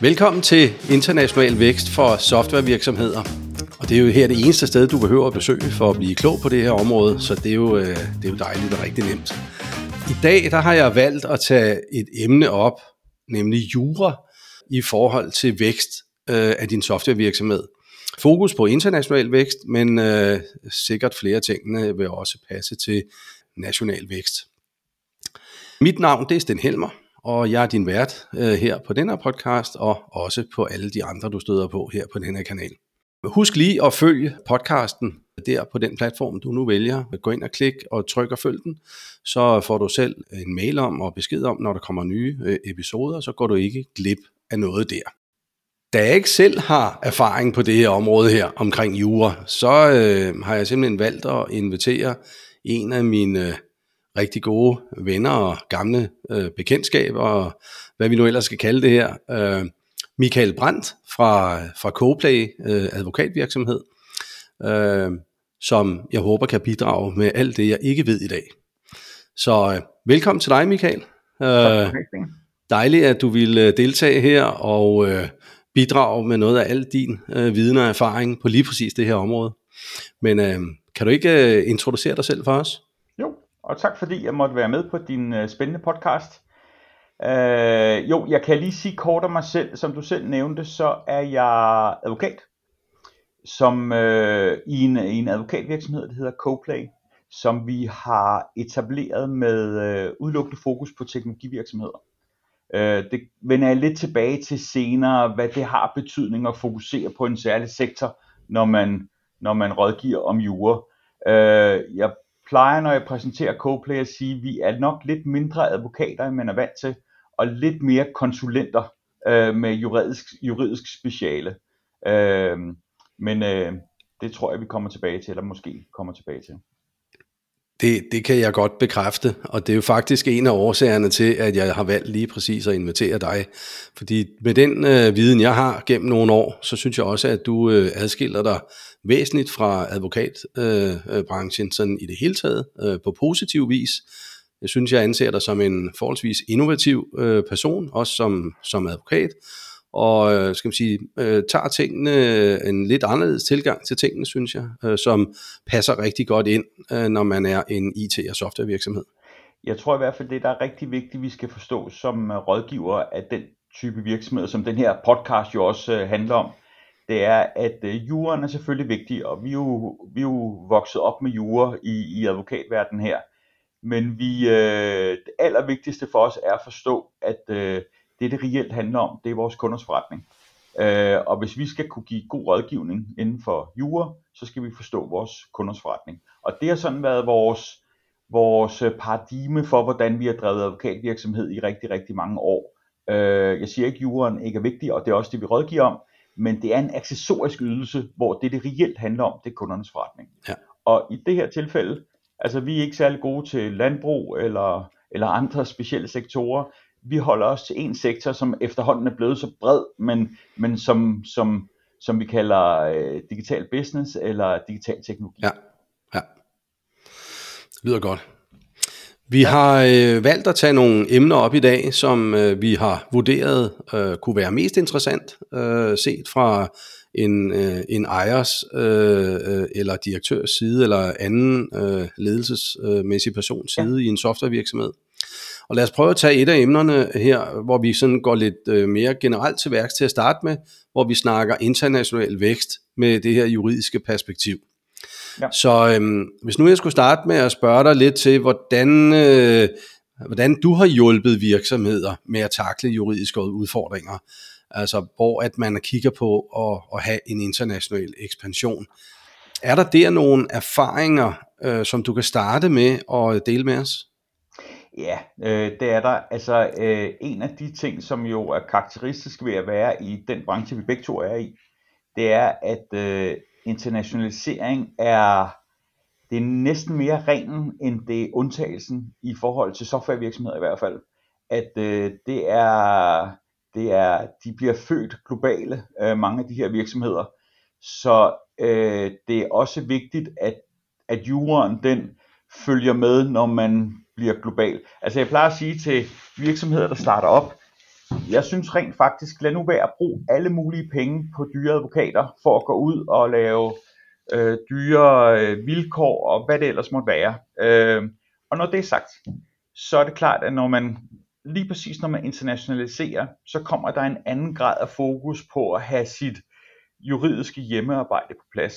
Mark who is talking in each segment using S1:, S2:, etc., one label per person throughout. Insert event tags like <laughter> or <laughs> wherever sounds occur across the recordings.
S1: Velkommen til International Vækst for Softwarevirksomheder. Og det er jo her det eneste sted, du behøver at besøge for at blive klog på det her område, så det er jo, øh, det er jo dejligt og rigtig nemt. I dag der har jeg valgt at tage et emne op, nemlig jura i forhold til vækst øh, af din softwarevirksomhed. Fokus på international vækst, men øh, sikkert flere tingene vil også passe til national vækst. Mit navn det er Sten Helmer, og jeg er din vært øh, her på den her podcast, og også på alle de andre, du støder på her på den her kanal. Husk lige at følge podcasten der på den platform, du nu vælger. Gå ind og klik og tryk og følg den, så får du selv en mail om og besked om, når der kommer nye øh, episoder, så går du ikke glip af noget der. Da jeg ikke selv har erfaring på det her område her omkring jura, så øh, har jeg simpelthen valgt at invitere en af mine øh, rigtig gode venner og gamle øh, bekendtskaber, og hvad vi nu ellers skal kalde det her. Øh, Michael Brandt fra, fra Coplay øh, advokatvirksomhed, øh, som jeg håber kan bidrage med alt det, jeg ikke ved i dag. Så øh, velkommen til dig, Michael. Øh, dejligt, at du vil øh, deltage her og øh, bidrage med noget af al din øh, viden og erfaring på lige præcis det her område. Men øh, kan du ikke øh, introducere dig selv for os?
S2: Og tak fordi jeg måtte være med på din øh, spændende podcast. Øh, jo, jeg kan lige sige kort om mig selv. Som du selv nævnte, så er jeg advokat, som øh, i, en, i en advokatvirksomhed, der hedder CoPlay, som vi har etableret med øh, udelukkende fokus på teknologivirksomheder. Øh, det vender jeg lidt tilbage til senere, hvad det har betydning at fokusere på en særlig sektor, når man, når man rådgiver om jure. Øh, jeg plejer, når jeg præsenterer CoPlay, at sige, at vi er nok lidt mindre advokater, end man er vant til, og lidt mere konsulenter øh, med juridisk, juridisk speciale. Øh, men øh, det tror jeg, vi kommer tilbage til, eller måske kommer tilbage til.
S1: Det, det kan jeg godt bekræfte, og det er jo faktisk en af årsagerne til, at jeg har valgt lige præcis at invitere dig. Fordi med den øh, viden, jeg har gennem nogle år, så synes jeg også, at du øh, adskiller dig væsentligt fra advokatbranchen øh, øh sådan i det hele taget, øh, på positiv vis. Jeg synes, jeg anser dig som en forholdsvis innovativ øh, person, også som, som advokat, og øh, skal man sige, øh, tager tingene øh, en lidt anderledes tilgang til tingene, synes jeg, øh, som passer rigtig godt ind, øh, når man er en IT- og softwarevirksomhed.
S2: Jeg tror i hvert fald, det der er rigtig vigtigt, vi skal forstå som øh, rådgiver af den type virksomhed, som den her podcast jo også øh, handler om, det er, at øh, juraen er selvfølgelig vigtig, og vi er jo, vi er jo vokset op med jura i, i advokatverdenen her. Men vi, øh, det allervigtigste for os er at forstå, at øh, det, det reelt handler om, det er vores kunders forretning. Øh, og hvis vi skal kunne give god rådgivning inden for jura, så skal vi forstå vores kunders forretning. Og det har sådan været vores, vores paradigme for, hvordan vi har drevet advokatvirksomhed i rigtig, rigtig mange år. Øh, jeg siger ikke, at juraen ikke er vigtig, og det er også det, vi rådgiver om, men det er en accessorisk ydelse, hvor det, det reelt handler om, det er kundernes forretning. Ja. Og i det her tilfælde, altså vi er ikke særlig gode til landbrug eller, eller andre specielle sektorer. Vi holder os til en sektor, som efterhånden er blevet så bred, men, men som, som, som vi kalder øh, digital business eller digital teknologi.
S1: Ja, ja. Det lyder godt. Vi ja. har øh, valgt at tage nogle emner op i dag, som øh, vi har vurderet øh, kunne være mest interessant øh, set fra en, øh, en ejers øh, øh, eller direktørs side eller anden øh, ledelsesmæssig persons side ja. i en softwarevirksomhed. Og lad os prøve at tage et af emnerne her, hvor vi sådan går lidt øh, mere generelt til værks til at starte med, hvor vi snakker international vækst med det her juridiske perspektiv. Ja. Så øhm, hvis nu jeg skulle starte med at spørge dig lidt til, hvordan, øh, hvordan du har hjulpet virksomheder med at takle juridiske udfordringer, altså hvor at man kigger på at, at have en international ekspansion. Er der der nogle erfaringer, øh, som du kan starte med og dele med os?
S2: Ja, øh, det er der. Altså øh, en af de ting, som jo er karakteristisk ved at være i den branche, vi begge to er i, det er, at øh, internationalisering er, det er næsten mere reglen, end det er undtagelsen i forhold til softwarevirksomheder i hvert fald. At øh, det er, det er, de bliver født globale, øh, mange af de her virksomheder. Så øh, det er også vigtigt, at, at juraen den følger med, når man bliver global. Altså jeg plejer at sige til virksomheder, der starter op, jeg synes rent faktisk, lad nu være at bruge alle mulige penge på dyre advokater for at gå ud og lave øh, dyre øh, vilkår og hvad det ellers måtte være. Øh, og når det er sagt, så er det klart, at når man lige præcis når man internationaliserer, så kommer der en anden grad af fokus på at have sit juridiske hjemmearbejde på plads.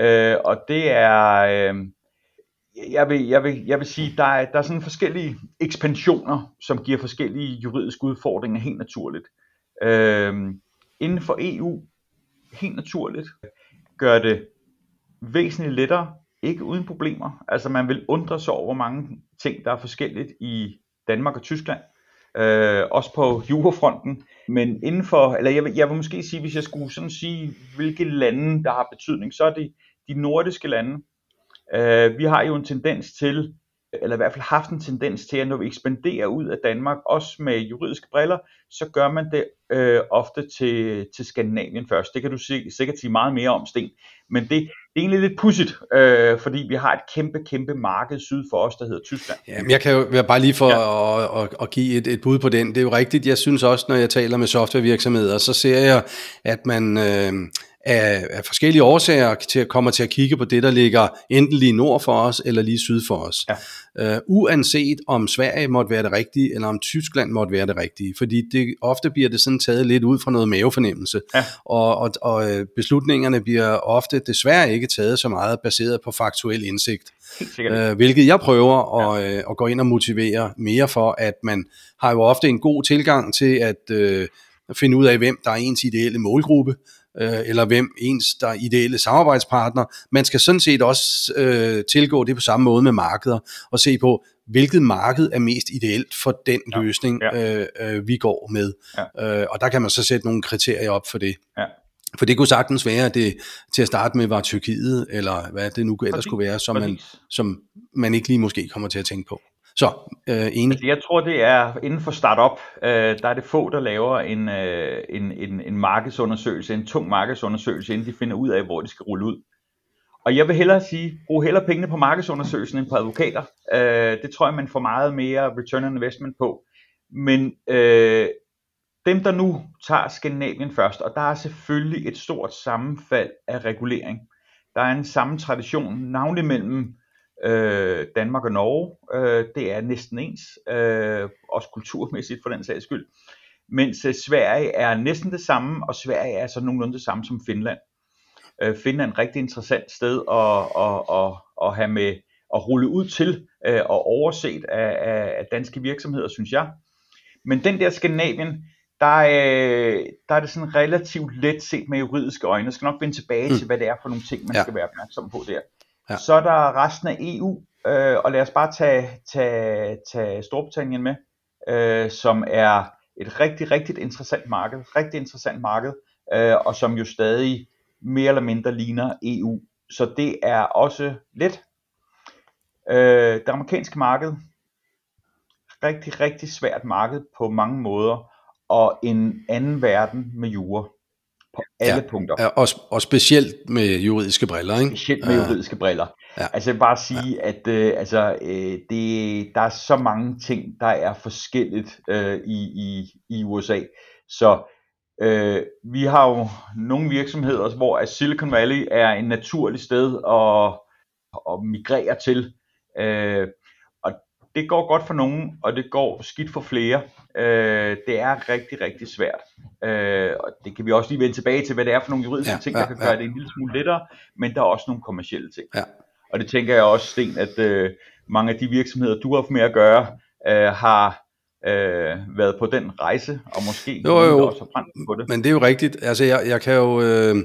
S2: Øh, og det er, øh, jeg, vil, jeg, vil, jeg vil sige, der er, der er sådan forskellige ekspansioner, som giver forskellige juridiske udfordringer helt naturligt. Øhm, inden for EU, helt naturligt, gør det væsentligt lettere, ikke uden problemer. Altså man vil undre sig over, hvor mange ting, der er forskelligt i Danmark og Tyskland. Øh, også på jurafronten. Men inden for, eller jeg vil, jeg vil måske sige, hvis jeg skulle sådan sige, hvilke lande, der har betydning, så er det de nordiske lande. Øh, vi har jo en tendens til, eller i hvert fald haft en tendens til, at når vi ekspanderer ud af Danmark, også med juridiske briller, så gør man det øh, ofte til, til Skandinavien først. Det kan du sikkert sige meget mere om, Sten. Men det, det er egentlig lidt pudsigt, øh, fordi vi har et kæmpe, kæmpe marked syd for os, der hedder Tyskland.
S1: Ja, men jeg kan jo bare lige for ja. at, at, at give et, et bud på den. Det er jo rigtigt, jeg synes også, når jeg taler med softwarevirksomheder, så ser jeg, at man... Øh, af, af forskellige årsager til, kommer til at kigge på det, der ligger enten lige nord for os, eller lige syd for os. Ja. Uh, uanset om Sverige måtte være det rigtige, eller om Tyskland måtte være det rigtige. Fordi det, ofte bliver det sådan taget lidt ud fra noget mavefornemmelse. Ja. Og, og, og øh, beslutningerne bliver ofte desværre ikke taget så meget baseret på faktuel indsigt. Uh, hvilket jeg prøver at, ja. uh, at gå ind og motivere mere for, at man har jo ofte en god tilgang til at uh, finde ud af, hvem der er ens ideelle målgruppe, øh, eller hvem ens der er ideelle samarbejdspartner. Man skal sådan set også øh, tilgå det på samme måde med markeder, og se på, hvilket marked er mest ideelt for den ja. løsning, ja. Øh, øh, vi går med. Ja. Øh, og der kan man så sætte nogle kriterier op for det. Ja. For det kunne sagtens være, at det til at starte med var Tyrkiet, eller hvad det nu ellers skulle være, som man, som man ikke lige måske kommer til at tænke på. Så, øh, enig. Altså,
S2: jeg tror, det er inden for startup, øh, der er det få, der laver en, øh, en, en, en markedsundersøgelse, en tung markedsundersøgelse, inden de finder ud af, hvor de skal rulle ud. Og jeg vil hellere sige, brug hellere pengene på markedsundersøgelsen end på advokater. Øh, det tror jeg, man får meget mere return on investment på. Men øh, dem, der nu tager Skandinavien først, og der er selvfølgelig et stort sammenfald af regulering. Der er en samme tradition, navnlig mellem øh, Danmark og Norge. Øh, det er næsten ens, øh, også kulturmæssigt for den sags skyld. Mens øh, Sverige er næsten det samme, og Sverige er så nogenlunde det samme som Finland. Øh, Finland er et rigtig interessant sted at, at, at, at have med at rulle ud til øh, og overset af, af, af danske virksomheder, synes jeg. Men den der Skandinavien, der, øh, der er det sådan relativt let set med juridiske øjne. Jeg skal nok vende tilbage mm. til, hvad det er for nogle ting, man ja. skal være opmærksom på der. Ja. Så er der resten af EU, øh, og lad os bare tage, tage, tage Storbritannien med, øh, som er et rigtig, rigtig interessant marked, rigtig interessant marked, øh, og som jo stadig mere eller mindre ligner EU. Så det er også let. Øh, det amerikanske marked, rigtig, rigtig svært marked på mange måder, og en anden verden med jure på alle
S1: ja,
S2: punkter.
S1: Ja, og, og specielt med juridiske briller, ikke?
S2: Specielt med ja. juridiske briller. Ja. Altså jeg vil bare sige, ja. at øh, altså, øh, det, der er så mange ting, der er forskelligt øh, i, i, i USA. Så øh, vi har jo nogle virksomheder, hvor Silicon Valley er en naturlig sted at, at migrere til. Øh, det går godt for nogen, og det går skidt for flere. Øh, det er rigtig, rigtig svært. Øh, og det kan vi også lige vende tilbage til, hvad det er for nogle juridiske ja, ting, der ja, kan gøre ja. det en lille smule lettere, men der er også nogle kommersielle ting. Ja. Og det tænker jeg også, Sten, at øh, mange af de virksomheder, du har haft med at gøre, øh, har øh, været på den rejse, og måske
S1: jo, jo, også brændt på det. Men det er jo rigtigt. Altså, jeg, jeg kan jo øh,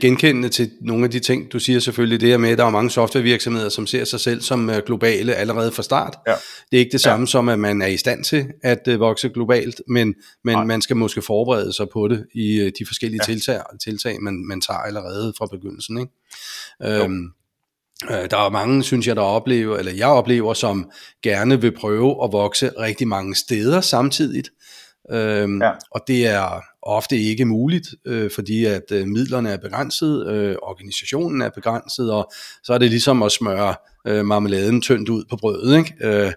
S1: genkende til nogle af de ting, du siger selvfølgelig, det her med, at der er mange softwarevirksomheder, som ser sig selv som øh, globale allerede fra start. Ja. Det er ikke det samme ja. som, at man er i stand til at øh, vokse globalt, men, men man skal måske forberede sig på det i øh, de forskellige ja. tiltag, tiltag man, man tager allerede fra begyndelsen. Ikke? Øhm, Øh, der er mange, synes jeg, der oplever, eller jeg oplever, som gerne vil prøve at vokse rigtig mange steder samtidigt. Øhm, ja. Og det er ofte ikke muligt, øh, fordi at øh, midlerne er begrænset, øh, organisationen er begrænset, og så er det ligesom at smøre øh, marmeladen tyndt ud på brødet. Ikke? Øh,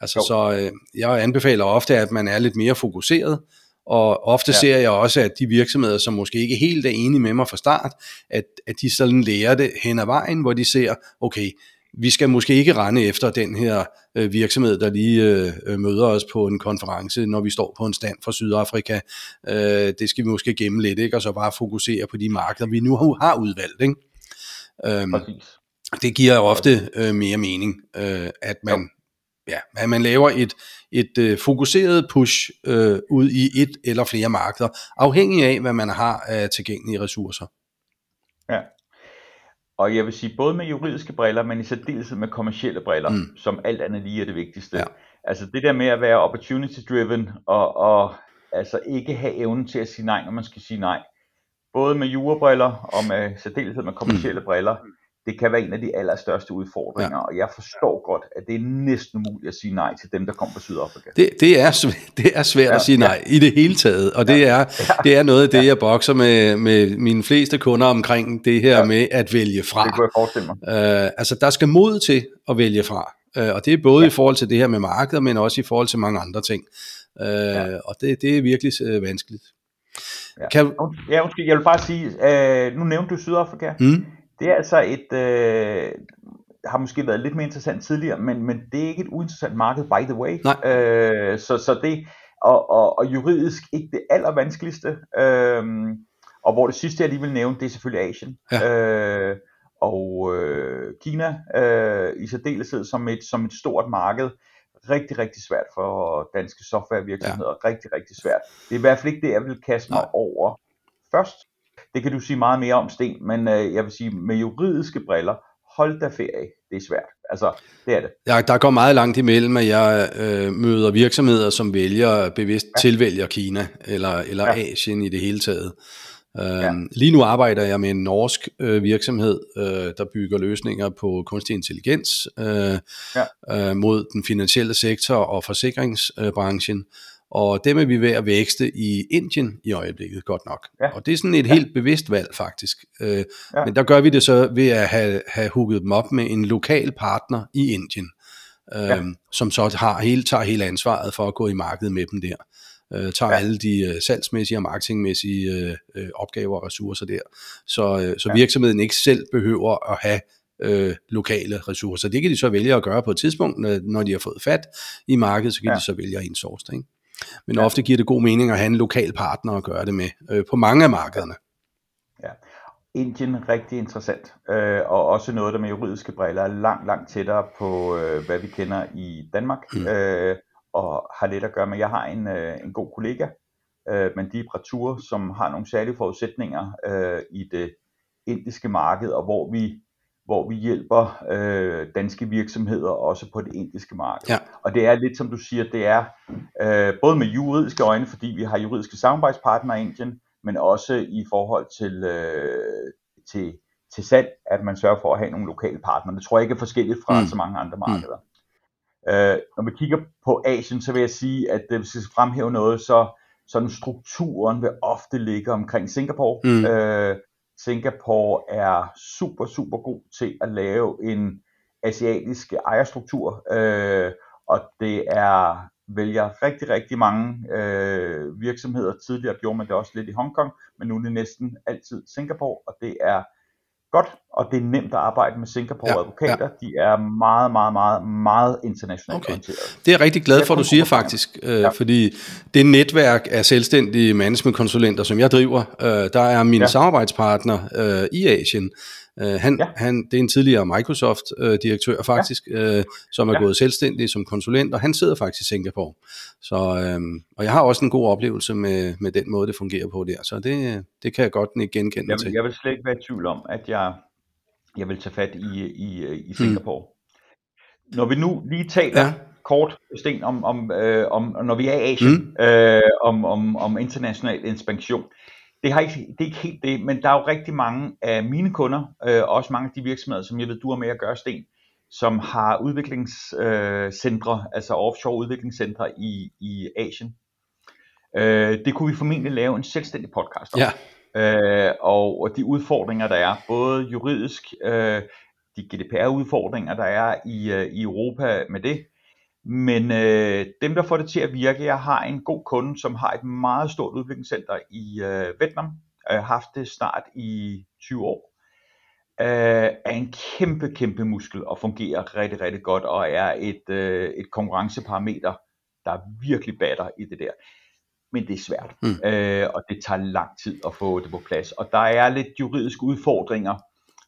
S1: Altså, så øh, jeg anbefaler ofte, at man er lidt mere fokuseret, og ofte ja. ser jeg også, at de virksomheder, som måske ikke helt er enige med mig fra start, at, at de sådan lærer det hen ad vejen, hvor de ser, okay, vi skal måske ikke rende efter den her øh, virksomhed, der lige øh, øh, møder os på en konference, når vi står på en stand fra Sydafrika. Øh, det skal vi måske gemme lidt, ikke? og så bare fokusere på de markeder, vi nu har udvalgt. Ikke? Øhm, det giver ofte øh, mere mening, øh, at man ja, at man laver et, et øh, fokuseret push øh, ud i et eller flere markeder, afhængig af, hvad man har af tilgængelige ressourcer.
S2: Ja, og jeg vil sige, både med juridiske briller, men i særdeleshed med kommersielle briller, mm. som alt andet lige er det vigtigste. Ja. Altså det der med at være opportunity driven, og, og altså ikke have evnen til at sige nej, når man skal sige nej. Både med jurabriller og med særdeleshed med kommersielle mm. briller, det kan være en af de allerstørste udfordringer, ja. og jeg forstår godt, at det er næsten umuligt at sige nej til dem, der kommer fra Sydafrika.
S1: Det, det, er, svært, det er svært ja, at sige nej ja. i det hele taget, og det er, ja. det er noget af det, ja. jeg bokser med, med mine fleste kunder omkring, det her ja. med at vælge fra.
S2: Det kunne jeg forestille mig.
S1: Uh, altså, der skal mod til at vælge fra, uh, og det er både ja. i forhold til det her med markedet, men også i forhold til mange andre ting. Uh, ja. Og det, det er virkelig uh, vanskeligt.
S2: Ja. Kan... ja, undskyld, jeg vil bare sige, uh, nu nævnte du Sydafrika. Mm. Det er altså et, øh, har måske været lidt mere interessant tidligere, men, men det er ikke et uinteressant marked, by the way.
S1: Nej.
S2: Øh, så, så det, og, og, og juridisk ikke det allervanskeligste. Øh, og hvor det sidste, jeg lige vil nævne, det er selvfølgelig Asien. Ja. Øh, og øh, Kina øh, i særdeleshed som et, som et stort marked. Rigtig, rigtig svært for danske softwarevirksomheder. Ja. Rigtig, rigtig svært. Det er i hvert fald ikke det, jeg vil kaste mig Nej. over først. Det kan du sige meget mere om, Sten, men øh, jeg vil sige, med juridiske briller, hold da ferie. Det er svært. Altså, det er det.
S1: Ja, der går meget langt imellem, at jeg øh, møder virksomheder, som vælger bevidst ja. tilvælger Kina eller, eller ja. Asien i det hele taget. Uh, ja. Lige nu arbejder jeg med en norsk øh, virksomhed, øh, der bygger løsninger på kunstig intelligens øh, ja. øh, mod den finansielle sektor og forsikringsbranchen. Øh, og dem er vi ved at vækste i Indien i øjeblikket, godt nok. Ja. Og det er sådan et ja. helt bevidst valg faktisk. Øh, ja. Men der gør vi det så ved at have, have hugget dem op med en lokal partner i Indien, øh, ja. som så har hele, tager hele ansvaret for at gå i markedet med dem der. Øh, tager ja. alle de øh, salgsmæssige og marketingmæssige øh, øh, opgaver og ressourcer der. Så, øh, så ja. virksomheden ikke selv behøver at have øh, lokale ressourcer. Det kan de så vælge at gøre på et tidspunkt, når de har fået fat i markedet, så kan ja. de så vælge at indsource det. Ikke? Men ja. ofte giver det god mening at have en lokal partner at gøre det med øh, på mange af markederne.
S2: Ja. Indien rigtig interessant, øh, og også noget, der med juridiske briller er langt, langt tættere på, øh, hvad vi kender i Danmark, mm. øh, og har lidt at gøre med, jeg har en, øh, en god kollega, øh, Mandip Ratur, som har nogle særlige forudsætninger øh, i det indiske marked, og hvor vi hvor vi hjælper øh, danske virksomheder også på det indiske marked. Ja. Og det er lidt som du siger, det er øh, både med juridiske øjne, fordi vi har juridiske samarbejdspartnere i Indien, men også i forhold til, øh, til, til salg, at man sørger for at have nogle lokale partnere. Det tror jeg ikke er forskelligt fra mm. så mange andre markeder. Mm. Øh, når vi kigger på Asien, så vil jeg sige, at hvis vi skal fremhæve noget, så sådan strukturen vil ofte ligge omkring Singapore. Mm. Øh, Singapore er super, super god til at lave en asiatisk ejerstruktur, øh, og det er vælger rigtig, rigtig mange øh, virksomheder. Tidligere gjorde man det også lidt i Hongkong, men nu er det næsten altid Singapore, og det er godt, og det er nemt at arbejde med Singapore ja, advokater. Ja. De er meget, meget, meget, meget internationalt okay. orienteret.
S1: Det er jeg rigtig glad for, at du siger faktisk, øh, ja. fordi det netværk af selvstændige managementkonsulenter, som jeg driver, øh, der er min ja. samarbejdspartner øh, i Asien. Øh, han, ja. han, det er en tidligere Microsoft-direktør faktisk, ja. øh, som er ja. gået selvstændig som konsulent, og han sidder faktisk i Singapore. Så, øh, og jeg har også en god oplevelse med, med den måde, det fungerer på der, så det, det kan jeg godt genkende
S2: jeg vil, til. Jeg vil slet ikke være i tvivl om, at jeg, jeg vil tage fat i, i, i Singapore. Mm. Når vi nu lige taler ja. kort, Sten, om, om, øh, om, når vi er i Asien, mm. øh, om, om, om international ekspansion, det, har ikke, det er ikke helt det, men der er jo rigtig mange af mine kunder, øh, også mange af de virksomheder, som jeg ved, du har med at gøre, Sten, som har udviklingscentre, øh, altså offshore udviklingscentre i, i Asien. Øh, det kunne vi formentlig lave en selvstændig podcast om.
S1: Ja.
S2: Øh, og, og de udfordringer, der er, både juridisk, øh, de GDPR-udfordringer, der er i, øh, i Europa med det, Men øh, dem, der får det til at virke, jeg har en god kunde, som har et meget stort udviklingscenter i øh, Vietnam, jeg har haft det snart i 20 år, øh, er en kæmpe, kæmpe muskel og fungerer rigtig, rigtig godt og er et, øh, et konkurrenceparameter, der virkelig batter i det der. Men det er svært, mm. øh, og det tager lang tid at få det på plads. Og der er lidt juridiske udfordringer,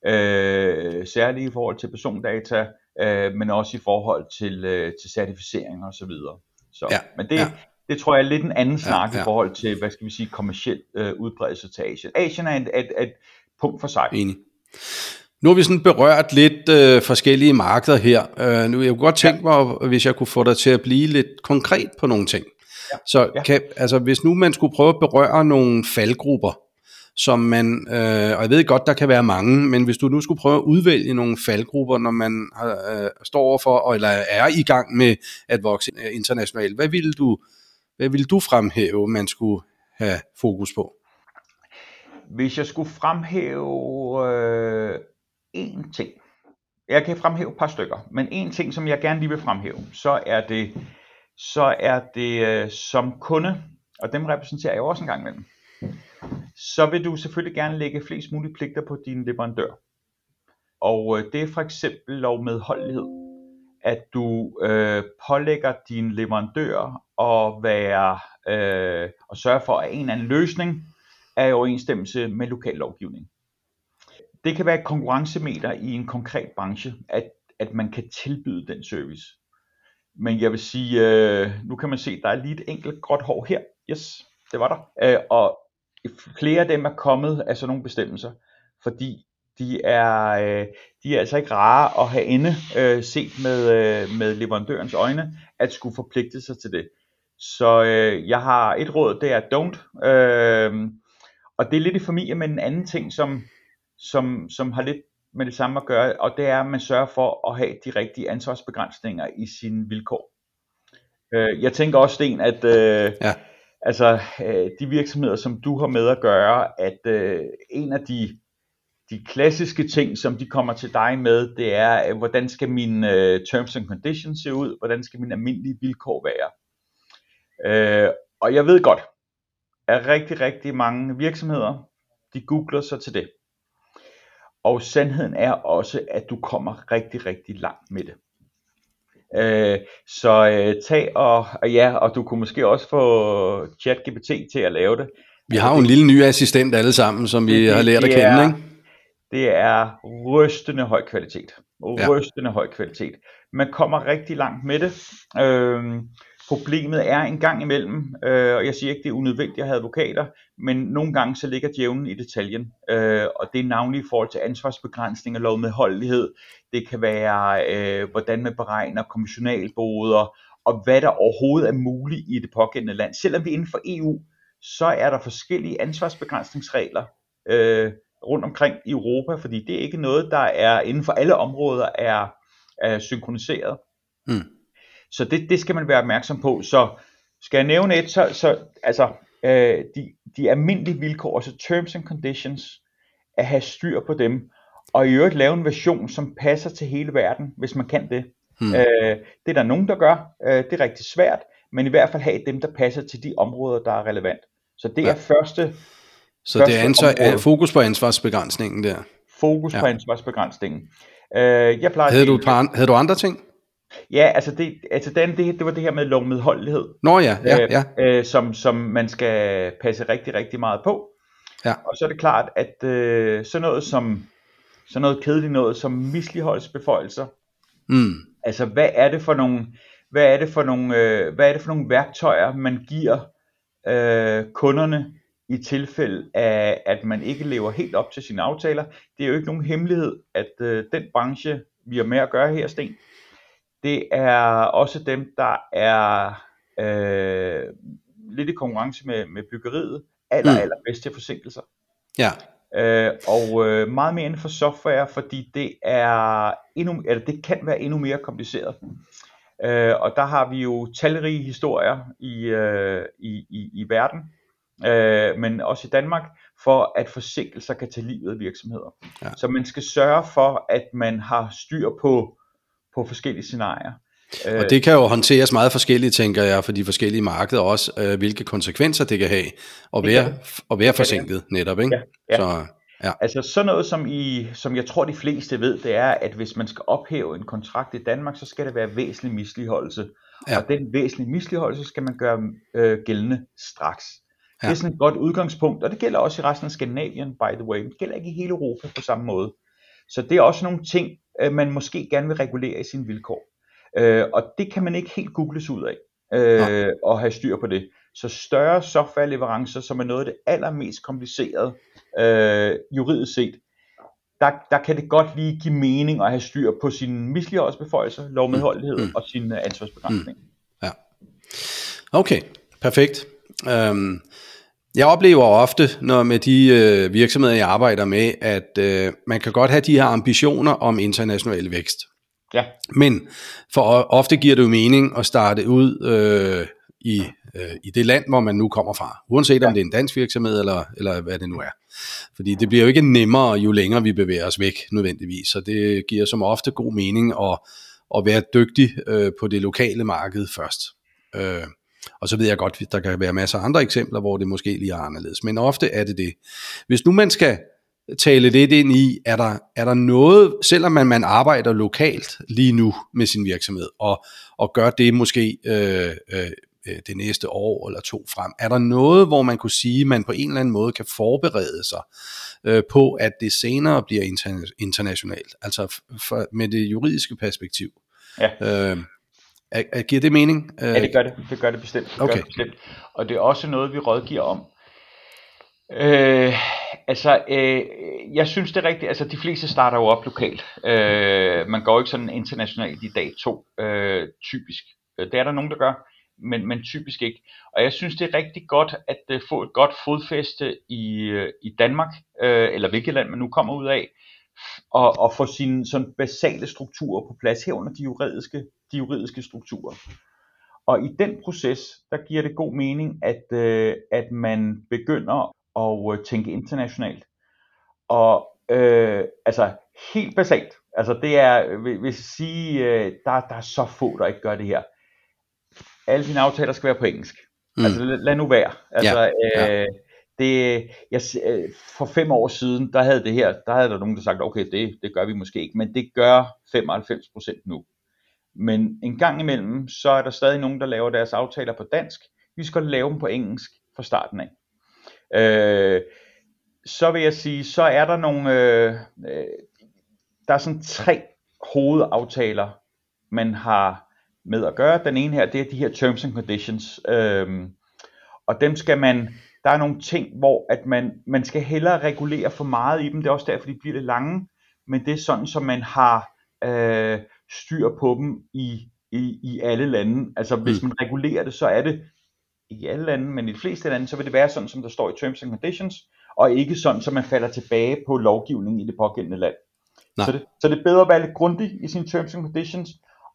S2: øh, særligt i forhold til persondata, øh, men også i forhold til, øh, til certificering og så videre. Så, ja, men det, ja. det tror jeg er lidt en anden snak ja, ja. i forhold til, hvad skal vi sige, kommersiel øh, udbredelse til Asien. Asien er et, et, et punkt for sig.
S1: Enig. Nu har vi sådan berørt lidt øh, forskellige markeder her. Øh, nu jeg kunne godt tænke mig, hvis jeg kunne få dig til at blive lidt konkret på nogle ting. Ja. Så ja. Kan, altså, hvis nu man skulle prøve at berøre nogle faldgrupper, som man, øh, og jeg ved godt, der kan være mange, men hvis du nu skulle prøve at udvælge nogle faldgrupper, når man øh, står overfor, eller er i gang med at vokse internationalt, hvad ville du, hvad ville du fremhæve, man skulle have fokus på?
S2: Hvis jeg skulle fremhæve øh, én ting, jeg kan fremhæve et par stykker, men en ting, som jeg gerne lige vil fremhæve, så er det, så er det øh, som kunde, og dem repræsenterer jeg også en gang imellem, så vil du selvfølgelig gerne lægge flest mulige pligter på din leverandør. Og øh, det er for eksempel lov medholdelighed, at du øh, pålægger din leverandør at være øh, og sørge for, at en eller anden løsning er i overensstemmelse med lokal lovgivning. Det kan være et konkurrencemeter i en konkret branche, at, at man kan tilbyde den service. Men jeg vil sige, øh, nu kan man se, der er lige et enkelt gråt hår her. Yes, det var der. Øh, og flere af dem er kommet af sådan nogle bestemmelser, fordi de er, øh, de er altså ikke rare at have inde øh, set med, øh, med leverandørens øjne, at skulle forpligte sig til det. Så øh, jeg har et råd, det er don't. Øh, og det er lidt i familie med en anden ting, som, som, som har lidt med det samme at gøre, og det er, at man sørger for at have de rigtige ansvarsbegrænsninger i sine vilkår. Øh, jeg tænker også, Sten, at øh, ja. altså, øh, de virksomheder, som du har med at gøre, at øh, en af de, de klassiske ting, som de kommer til dig med, det er, øh, hvordan skal mine øh, terms and conditions se ud, hvordan skal mine almindelige vilkår være. Øh, og jeg ved godt, at rigtig, rigtig mange virksomheder, de googler sig til det. Og sandheden er også, at du kommer rigtig, rigtig langt med det. Øh, så øh, tag og, og ja, og du kunne måske også få ChatGPT til at lave det.
S1: Vi har jo en lille ny assistent alle sammen, som vi det, har lært at kende, er, ikke?
S2: Det er rystende høj kvalitet. Rystende ja. høj kvalitet. Man kommer rigtig langt med det. Øh, Problemet er en gang imellem, øh, og jeg siger ikke, det er unødvendigt at have advokater, men nogle gange så ligger djævlen i detaljen, øh, og det er navnlig i forhold til ansvarsbegrænsning og lovmedholdelighed. Det kan være, øh, hvordan man beregner kommissionalboder, og hvad der overhovedet er muligt i det pågældende land. Selvom vi er inden for EU, så er der forskellige ansvarsbegrænsningsregler øh, rundt omkring i Europa, fordi det er ikke noget, der er inden for alle områder er, er synkroniseret. Mm. Så det, det skal man være opmærksom på. Så skal jeg nævne et, så, så altså, øh, de, de almindelige vilkår, altså terms and conditions, at have styr på dem, og i øvrigt lave en version, som passer til hele verden, hvis man kan det. Hmm. Øh, det er der nogen, der gør. Øh, det er rigtig svært, men i hvert fald have dem, der passer til de områder, der er relevant. Så det ja. er første
S1: Så første det er ansvar, fokus på ansvarsbegrænsningen der.
S2: Fokus ja. på ansvarsbegrænsningen. Øh, jeg plejer
S1: havde, du par, havde du andre ting?
S2: Ja, altså det, altså den, det, det var det her med lovmedholdelighed.
S1: Nå ja, ja,
S2: øh,
S1: ja.
S2: Øh, som, som man skal passe rigtig, rigtig meget på. Ja. Og så er det klart, at øh, sådan noget som sådan noget kedeligt noget som misligeholdsbeføjelser. Mm. Altså hvad er det for nogle hvad er det for nogle øh, hvad er det for nogle værktøjer man giver øh, kunderne i tilfælde af at man ikke lever helt op til sine aftaler. Det er jo ikke nogen hemmelighed at øh, den branche vi har med at gøre her Sten det er også dem, der er øh, lidt i konkurrence med, med byggeriet, aller, mm. aller bedste forsinkelser. Ja. Øh, og øh, meget mere inden for software, fordi det er endnu, eller det kan være endnu mere kompliceret. Øh, og der har vi jo talrige historier i, øh, i, i, i verden, øh, men også i Danmark, for at forsinkelser kan tage livet af virksomheder. Ja. Så man skal sørge for, at man har styr på på forskellige scenarier.
S1: Og det kan jo håndteres meget forskelligt, tænker jeg, for de forskellige markeder også, øh, hvilke konsekvenser det kan have at være, at være forsinket netop. Ikke?
S2: Ja, ja.
S1: Så,
S2: Ja. Altså sådan noget, som, I, som jeg tror de fleste ved, det er, at hvis man skal ophæve en kontrakt i Danmark, så skal det være væsentlig misligeholdelse. Ja. Og den væsentlige misligeholdelse skal man gøre øh, gældende straks. Ja. Det er sådan et godt udgangspunkt, og det gælder også i resten af Skandinavien, by the way. Det gælder ikke i hele Europa på samme måde. Så det er også nogle ting, øh, man måske gerne vil regulere i sine vilkår. Øh, og det kan man ikke helt googles ud af, øh, og have styr på det. Så større softwareleverancer, som er noget af det allermest komplicerede øh, juridisk set, der, der kan det godt lige give mening at have styr på sine misligeholdsbeføjelser, lovmedholdighed mm. og sine øh, ansvarsbegrænsninger. Mm.
S1: Ja. Okay, perfekt. Um, jeg oplever ofte, når med de øh, virksomheder, jeg arbejder med, at øh, man kan godt have de her ambitioner om international vækst.
S2: Ja.
S1: Men for ofte giver det jo mening at starte ud øh, i, øh, i det land, hvor man nu kommer fra. Uanset om det er en dansk virksomhed, eller, eller hvad det nu er. Fordi det bliver jo ikke nemmere, jo længere vi bevæger os væk, nødvendigvis. Så det giver som ofte god mening at, at være dygtig øh, på det lokale marked først. Øh, og så ved jeg godt, der kan være masser af andre eksempler, hvor det måske lige er anderledes. Men ofte er det det. Hvis nu man skal tale lidt ind i, er der, er der noget, selvom man, man arbejder lokalt lige nu med sin virksomhed, og, og gør det måske øh, øh, det næste år eller to frem, er der noget, hvor man kunne sige, man på en eller anden måde kan forberede sig øh, på, at det senere bliver interna- internationalt, altså for, med det juridiske perspektiv?
S2: Ja. Øh,
S1: er, er, giver det mening?
S2: Ja, det gør det. Det gør det bestemt. Det okay. gør det bestemt. Og det er også noget, vi rådgiver om. Øh, altså, øh, jeg synes det er rigtigt. Altså, de fleste starter jo op lokalt. Øh, man går ikke sådan internationalt i dag to, øh, typisk. Det er der nogen, der gør, men, men typisk ikke. Og jeg synes, det er rigtig godt at uh, få et godt fodfæste i, uh, i Danmark, øh, eller hvilket land man nu kommer ud af, og, og få sine sådan basale strukturer på plads, herunder de juridiske, de juridiske strukturer. Og i den proces, der giver det god mening, at, øh, at man begynder at øh, tænke internationalt. Og øh, altså helt basalt, altså det er, hvis jeg sige, øh, der, der er så få, der ikke gør det her. Alle dine aftaler skal være på engelsk. Mm. Altså lad, lad nu være. Altså, ja, ja. Øh, det, jeg, øh, for fem år siden, der havde det her, der havde der nogen, der sagt, okay, det, det gør vi måske ikke, men det gør 95% nu. Men en gang imellem, så er der stadig nogen, der laver deres aftaler på dansk. Vi skal lave dem på engelsk fra starten af. Øh, så vil jeg sige, så er der nogle, øh, øh, der er sådan tre hovedaftaler, man har med at gøre. Den ene her, det er de her terms and conditions, øh, og dem skal man, der er nogle ting, hvor at man, man skal hellere regulere for meget i dem, det er også derfor, de bliver lidt lange, men det er sådan, som man har øh, styr på dem i, i, i alle lande. Altså hvis mm. man regulerer det, så er det i alle lande, men i de fleste lande, så vil det være sådan, som der står i Terms and Conditions, og ikke sådan, som man falder tilbage på lovgivningen i det pågældende land. Så det, så det er bedre at være lidt grundig i sine Terms and Conditions,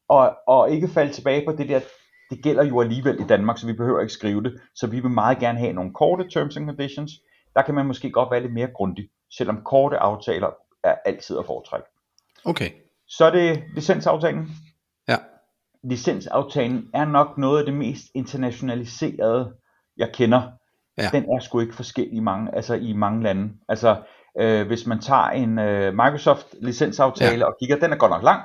S2: og, og ikke falde tilbage på det der, det gælder jo alligevel i Danmark, så vi behøver ikke skrive det, så vi vil meget gerne have nogle korte Terms and Conditions, der kan man måske godt være lidt mere grundig, selvom korte aftaler er altid at foretrække.
S1: Okay.
S2: Så er det licensaftalen.
S1: Ja.
S2: Licensaftalen er nok noget af det mest internationaliserede, jeg kender. Ja. Den er sgu ikke forskellig i mange, altså i mange lande. Altså, øh, hvis man tager en øh, Microsoft licensaftale ja. og kigger, den er godt nok lang.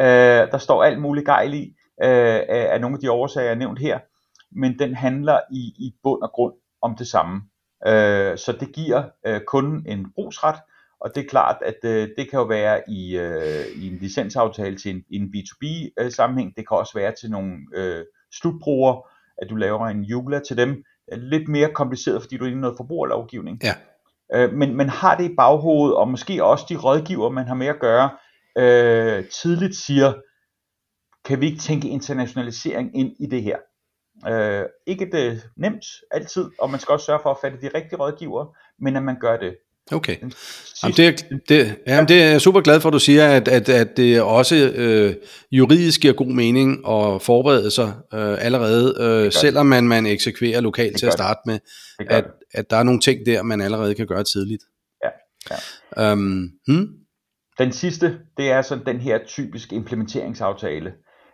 S2: Øh, der står alt muligt gejl i, øh, af, af nogle af de årsager, jeg har nævnt her. Men den handler i, i bund og grund om det samme. Øh, så det giver øh, kunden en brugsret, og det er klart, at øh, det kan jo være i, øh, i en licensaftale til en, en B2B øh, sammenhæng. Det kan også være til nogle øh, slutbrugere, at du laver en Joomla til dem. Lidt mere kompliceret, fordi du er inde i noget forbrugerlovgivning.
S1: Ja.
S2: Øh, men man har det i baghovedet, og måske også de rådgiver, man har med at gøre, øh, tidligt siger, kan vi ikke tænke internationalisering ind i det her? Øh, ikke det nemt altid, og man skal også sørge for at fatte de rigtige rådgiver, men at man gør det.
S1: Okay. Jamen det, det, jamen det er jeg super glad for, at du siger, at, at, at det også øh, juridisk giver god mening at forberede sig øh, allerede, øh, selvom man, man eksekverer lokalt til at starte med, at, at der er nogle ting der, man allerede kan gøre tidligt.
S2: Ja. ja.
S1: Um, hmm?
S2: Den sidste, det er sådan den her typisk implementeringsaftale.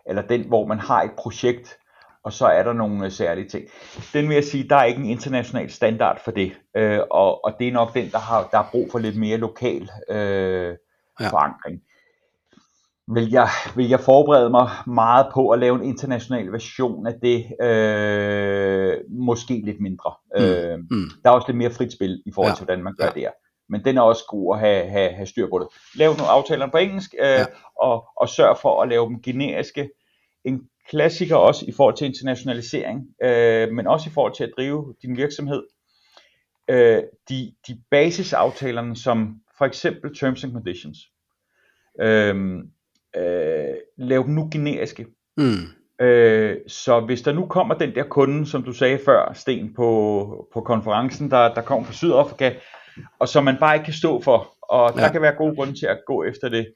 S2: eller den, hvor man har et projekt, og så er der nogle øh, særlige ting. Den vil jeg sige, der er ikke en international standard for det, øh, og, og det er nok den, der har der er brug for lidt mere lokal øh, ja. forankring. Vil jeg, vil jeg forberede mig meget på at lave en international version af det, øh, måske lidt mindre. Mm. Øh, mm. Der er også lidt mere frit spil i forhold ja. til, hvordan man gør ja. det her. Men den er også god at have, have, have styr på det. Lav nogle aftaler på engelsk, øh, ja. og, og sørg for at lave dem generiske. En klassiker også i forhold til internationalisering, øh, men også i forhold til at drive din virksomhed. Øh, de, de basisaftalerne, som for eksempel Terms and Conditions, øh, øh, lav dem nu generiske. Mm. Øh, så hvis der nu kommer den der kunde, som du sagde før, Sten, på, på konferencen, der, der kommer fra Sydafrika, og som man bare ikke kan stå for, og ja. der kan være gode grunde til at gå efter det.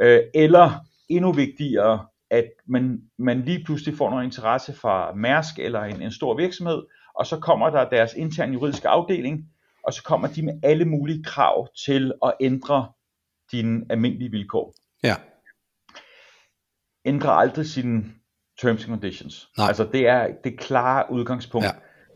S2: Øh, eller endnu vigtigere, at man, man lige pludselig får noget interesse fra Mærsk eller en, en stor virksomhed, og så kommer der deres interne juridiske afdeling, og så kommer de med alle mulige krav til at ændre dine almindelige vilkår.
S1: Ja.
S2: Ændre aldrig sine terms and conditions. Nej. Altså det er det klare udgangspunkt. Ja.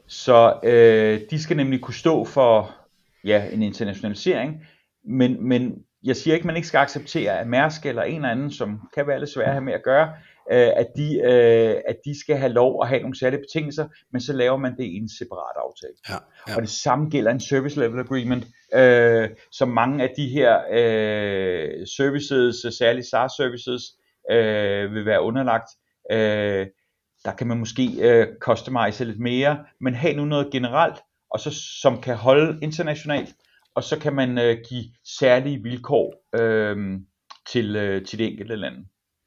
S2: Så øh, de skal nemlig kunne stå for ja, en internationalisering, men, men jeg siger ikke, at man ikke skal acceptere, at Mærsk eller en eller anden, som kan være lidt svært at have med at gøre, øh, at, de, øh, at de skal have lov at have nogle særlige betingelser, men så laver man det i en separat aftale. Ja, ja. Og det samme gælder en service level agreement, øh, som mange af de her øh, services, særligt SaaS services, øh, vil være underlagt. Øh, der kan man måske øh, customize lidt mere, men have nu noget generelt, og så som kan holde internationalt, og så kan man øh, give særlige vilkår øh, til, øh, til det enkelte land.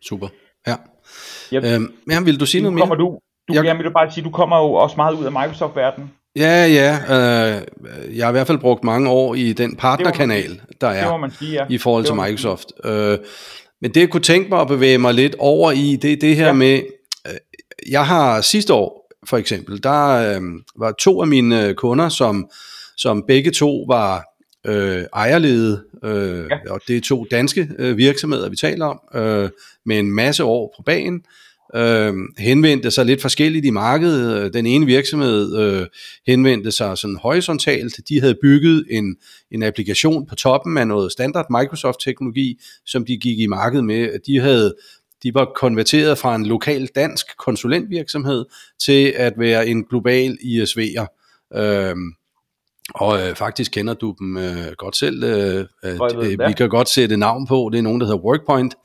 S1: Super, ja. Yep. Øhm, ja, vil du sige noget mere?
S2: Kommer du, du, jeg, jeg vil bare sige, du kommer jo også meget ud af Microsoft-verdenen.
S1: Ja, ja. Øh, jeg har i hvert fald brugt mange år i den partnerkanal, der er man sige, ja. i forhold til Microsoft. Øh, men det jeg kunne tænke mig at bevæge mig lidt over i, det er det her ja. med, øh, jeg har sidste år for eksempel, der øh, var to af mine kunder, som, som begge to var øh, ejerlede, øh, ja. og det er to danske øh, virksomheder, vi taler om, øh, med en masse år på banen, øh, henvendte sig lidt forskelligt i markedet. Den ene virksomhed øh, henvendte sig sådan horisontalt. De havde bygget en, en applikation på toppen af noget standard Microsoft-teknologi, som de gik i markedet med. De havde de var konverteret fra en lokal dansk konsulentvirksomhed til at være en global ISV'er. Øh, og øh, faktisk kender du dem øh, godt selv. Øh, øh, vi kan godt sætte navn på. Det er nogen, der hedder Workpoint.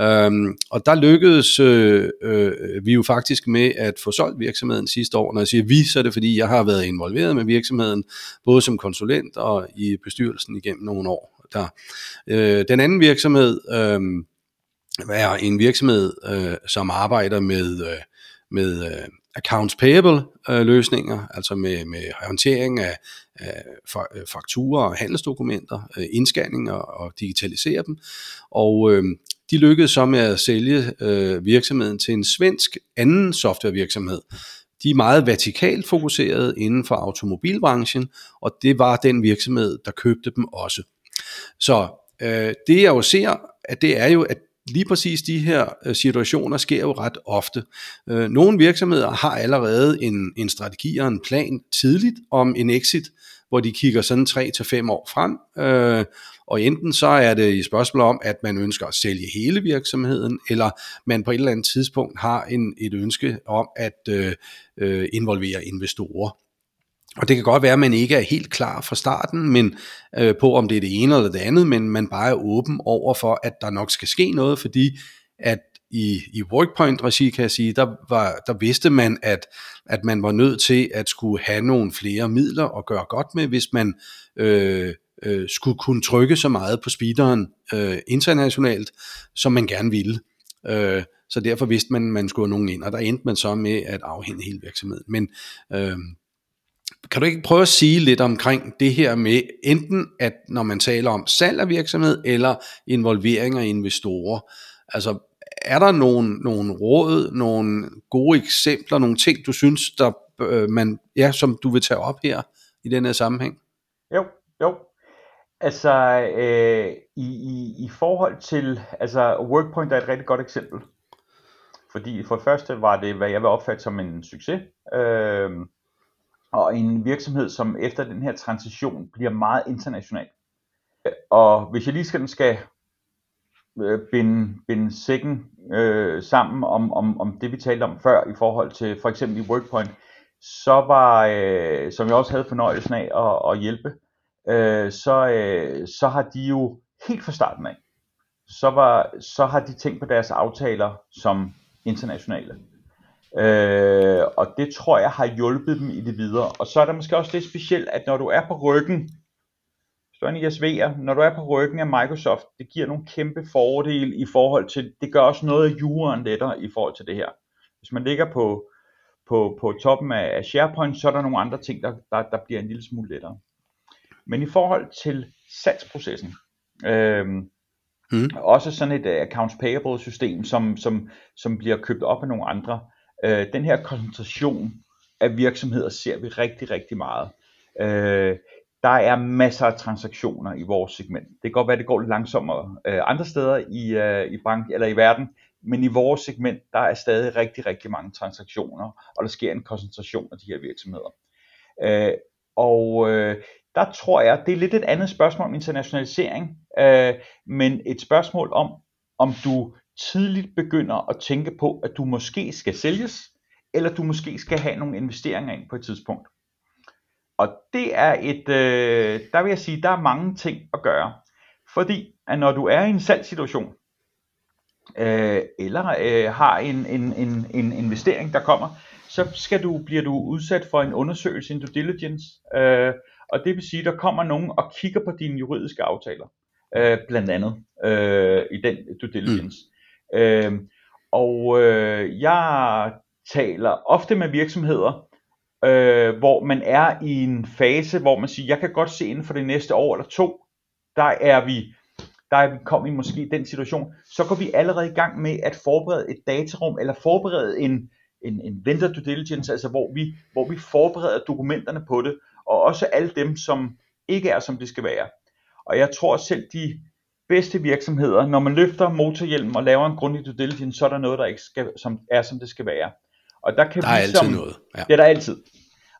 S1: Øhm, og der lykkedes øh, øh, vi jo faktisk med at få solgt virksomheden sidste år. Når jeg siger vi, så er det fordi, jeg har været involveret med virksomheden, både som konsulent og i bestyrelsen igennem nogle år. Der. Øh, den anden virksomhed øh, er en virksomhed, øh, som arbejder med, øh, med øh, accounts payable øh, løsninger, altså med, med håndtering af, af øh, fakturer og handelsdokumenter, øh, indscanning og, og digitalisere dem. Og øh, de lykkedes så med at sælge øh, virksomheden til en svensk anden softwarevirksomhed. De er meget vertikalt fokuseret inden for automobilbranchen, og det var den virksomhed, der købte dem også. Så øh, det jeg jo ser, at det er jo, at lige præcis de her øh, situationer sker jo ret ofte. Øh, nogle virksomheder har allerede en, en strategi og en plan tidligt om en exit, hvor de kigger sådan 3 til fem år frem. Øh, og enten så er det i spørgsmål om, at man ønsker at sælge hele virksomheden, eller man på et eller andet tidspunkt har en, et ønske om at øh, øh involvere investorer. Og det kan godt være, at man ikke er helt klar fra starten men øh, på, om det er det ene eller det andet, men man bare er åben over for, at der nok skal ske noget, fordi at i, i Workpoint-regi, kan jeg sige, der, var, der vidste man, at, at man var nødt til at skulle have nogle flere midler at gøre godt med, hvis man øh, øh, skulle kunne trykke så meget på speederen øh, internationalt, som man gerne ville. Øh, så derfor vidste man, at man skulle have nogen ind, og der endte man så med at afhænde hele virksomheden. Men øh, kan du ikke prøve at sige lidt omkring det her med, enten at når man taler om salg af virksomhed, eller involvering af investorer, altså er der nogle, nogle råd, nogle gode eksempler, nogle ting, du synes, der, øh, man, ja, som du vil tage op her i den her sammenhæng?
S2: Jo, jo. Altså, øh, i, i, i forhold til, altså Workpoint er et rigtig godt eksempel. Fordi for det første var det, hvad jeg vil opfatte som en succes, øh, og en virksomhed, som efter den her transition bliver meget international. Og hvis jeg lige skal, skal øh, binde, binde sækken øh, sammen om, om, om det, vi talte om før i forhold til for eksempel i WorkPoint, så var, øh, som jeg også havde fornøjelsen af at, at hjælpe, øh, så, øh, så har de jo helt fra starten af, så, var, så har de tænkt på deres aftaler som internationale. Øh, og det tror jeg har hjulpet dem i det videre. Og så er der måske også det specielt, at når du er på ryggen, en ISV'er, når du er på ryggen af Microsoft, det giver nogle kæmpe fordele i forhold til, det gør også noget af juraen lettere i forhold til det her. Hvis man ligger på, på, på toppen af SharePoint, så er der nogle andre ting, der, der, der bliver en lille smule lettere. Men i forhold til salgsprocessen, øh, mm. også sådan et uh, accounts payable system, som, som, som bliver købt op af nogle andre, øh, den her koncentration af virksomheder ser vi rigtig, rigtig meget. Øh, der er masser af transaktioner i vores segment. Det kan godt være, at det går lidt langsommere øh, andre steder i, øh, i bank eller i verden, men i vores segment, der er stadig rigtig, rigtig mange transaktioner, og der sker en koncentration af de her virksomheder. Øh, og øh, der tror jeg, det er lidt et andet spørgsmål om internationalisering, øh, men et spørgsmål om, om du tidligt begynder at tænke på, at du måske skal sælges, eller du måske skal have nogle investeringer ind på et tidspunkt. Og det er et, øh, der vil jeg sige, der er mange ting at gøre. Fordi at når du er i en salgssituation, øh, eller øh, har en, en, en, en investering, der kommer, så skal du, bliver du udsat for en undersøgelse, en due diligence, øh, og det vil sige, der kommer nogen og kigger på dine juridiske aftaler, øh, blandt andet øh, i den due diligence. Mm. Øh, og øh, jeg taler ofte med virksomheder, øh, hvor man er i en fase, hvor man siger, jeg kan godt se inden for det næste år eller to, der er vi der er vi kommet i måske den situation, så går vi allerede i gang med at forberede et datarum, eller forberede en, en, en vendor due diligence, altså hvor vi, hvor vi forbereder dokumenterne på det, og også alle dem, som ikke er, som det skal være. Og jeg tror selv de bedste virksomheder, når man løfter motorhjelmen og laver en grundig due diligence, så er der noget, der ikke skal, som er, som det skal være. Og der kan
S1: der er
S2: vi
S1: altid
S2: som,
S1: noget.
S2: Ja. Det er der altid.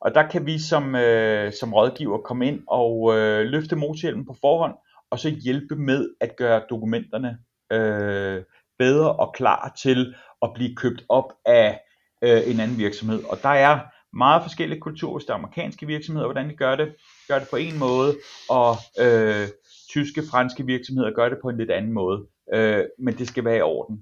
S2: Og der kan vi som, øh, som rådgiver komme ind og øh, løfte motorhjelmen på forhånd, og så hjælpe med at gøre dokumenterne øh, bedre og klar til at blive købt op af øh, en anden virksomhed. Og der er meget forskellige kulturer hos de amerikanske virksomheder, hvordan de gør det. Gør det på en måde, og øh, tyske, franske virksomheder gør det på en lidt anden måde. Øh, men det skal være i orden.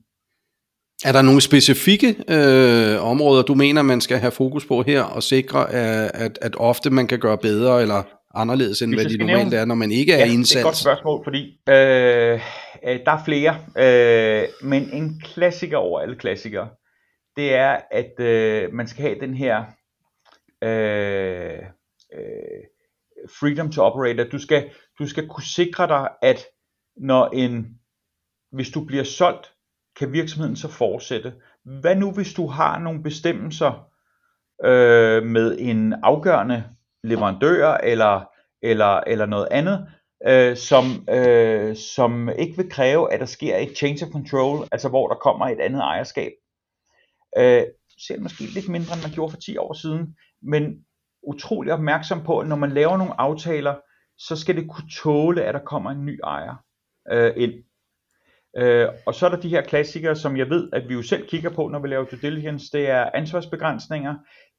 S1: Er der nogle specifikke øh, områder, du mener, man skal have fokus på her, og sikre, at, at, at ofte man kan gøre bedre eller anderledes, end hvad de normalt nævne, er, når man ikke er ja, indsat?
S2: det er et godt spørgsmål, fordi øh, øh, der er flere, øh, men en klassiker over alle klassikere, det er, at øh, man skal have den her øh, øh, freedom to operate. Du skal, du skal kunne sikre dig, at når en, hvis du bliver solgt, kan virksomheden så fortsætte. Hvad nu hvis du har nogle bestemmelser øh, med en afgørende leverandør eller, eller, eller noget andet, øh, som, øh, som ikke vil kræve, at der sker et change of control, altså hvor der kommer et andet ejerskab. Øh, selv måske lidt mindre, end man gjorde for 10 år siden, men utrolig opmærksom på, at når man laver nogle aftaler, så skal det kunne tåle, at der kommer en ny ejer øh, ind. Øh, og så er der de her klassikere, som jeg ved, at vi jo selv kigger på, når vi laver due diligence. Det er ansvarsbegrænsninger,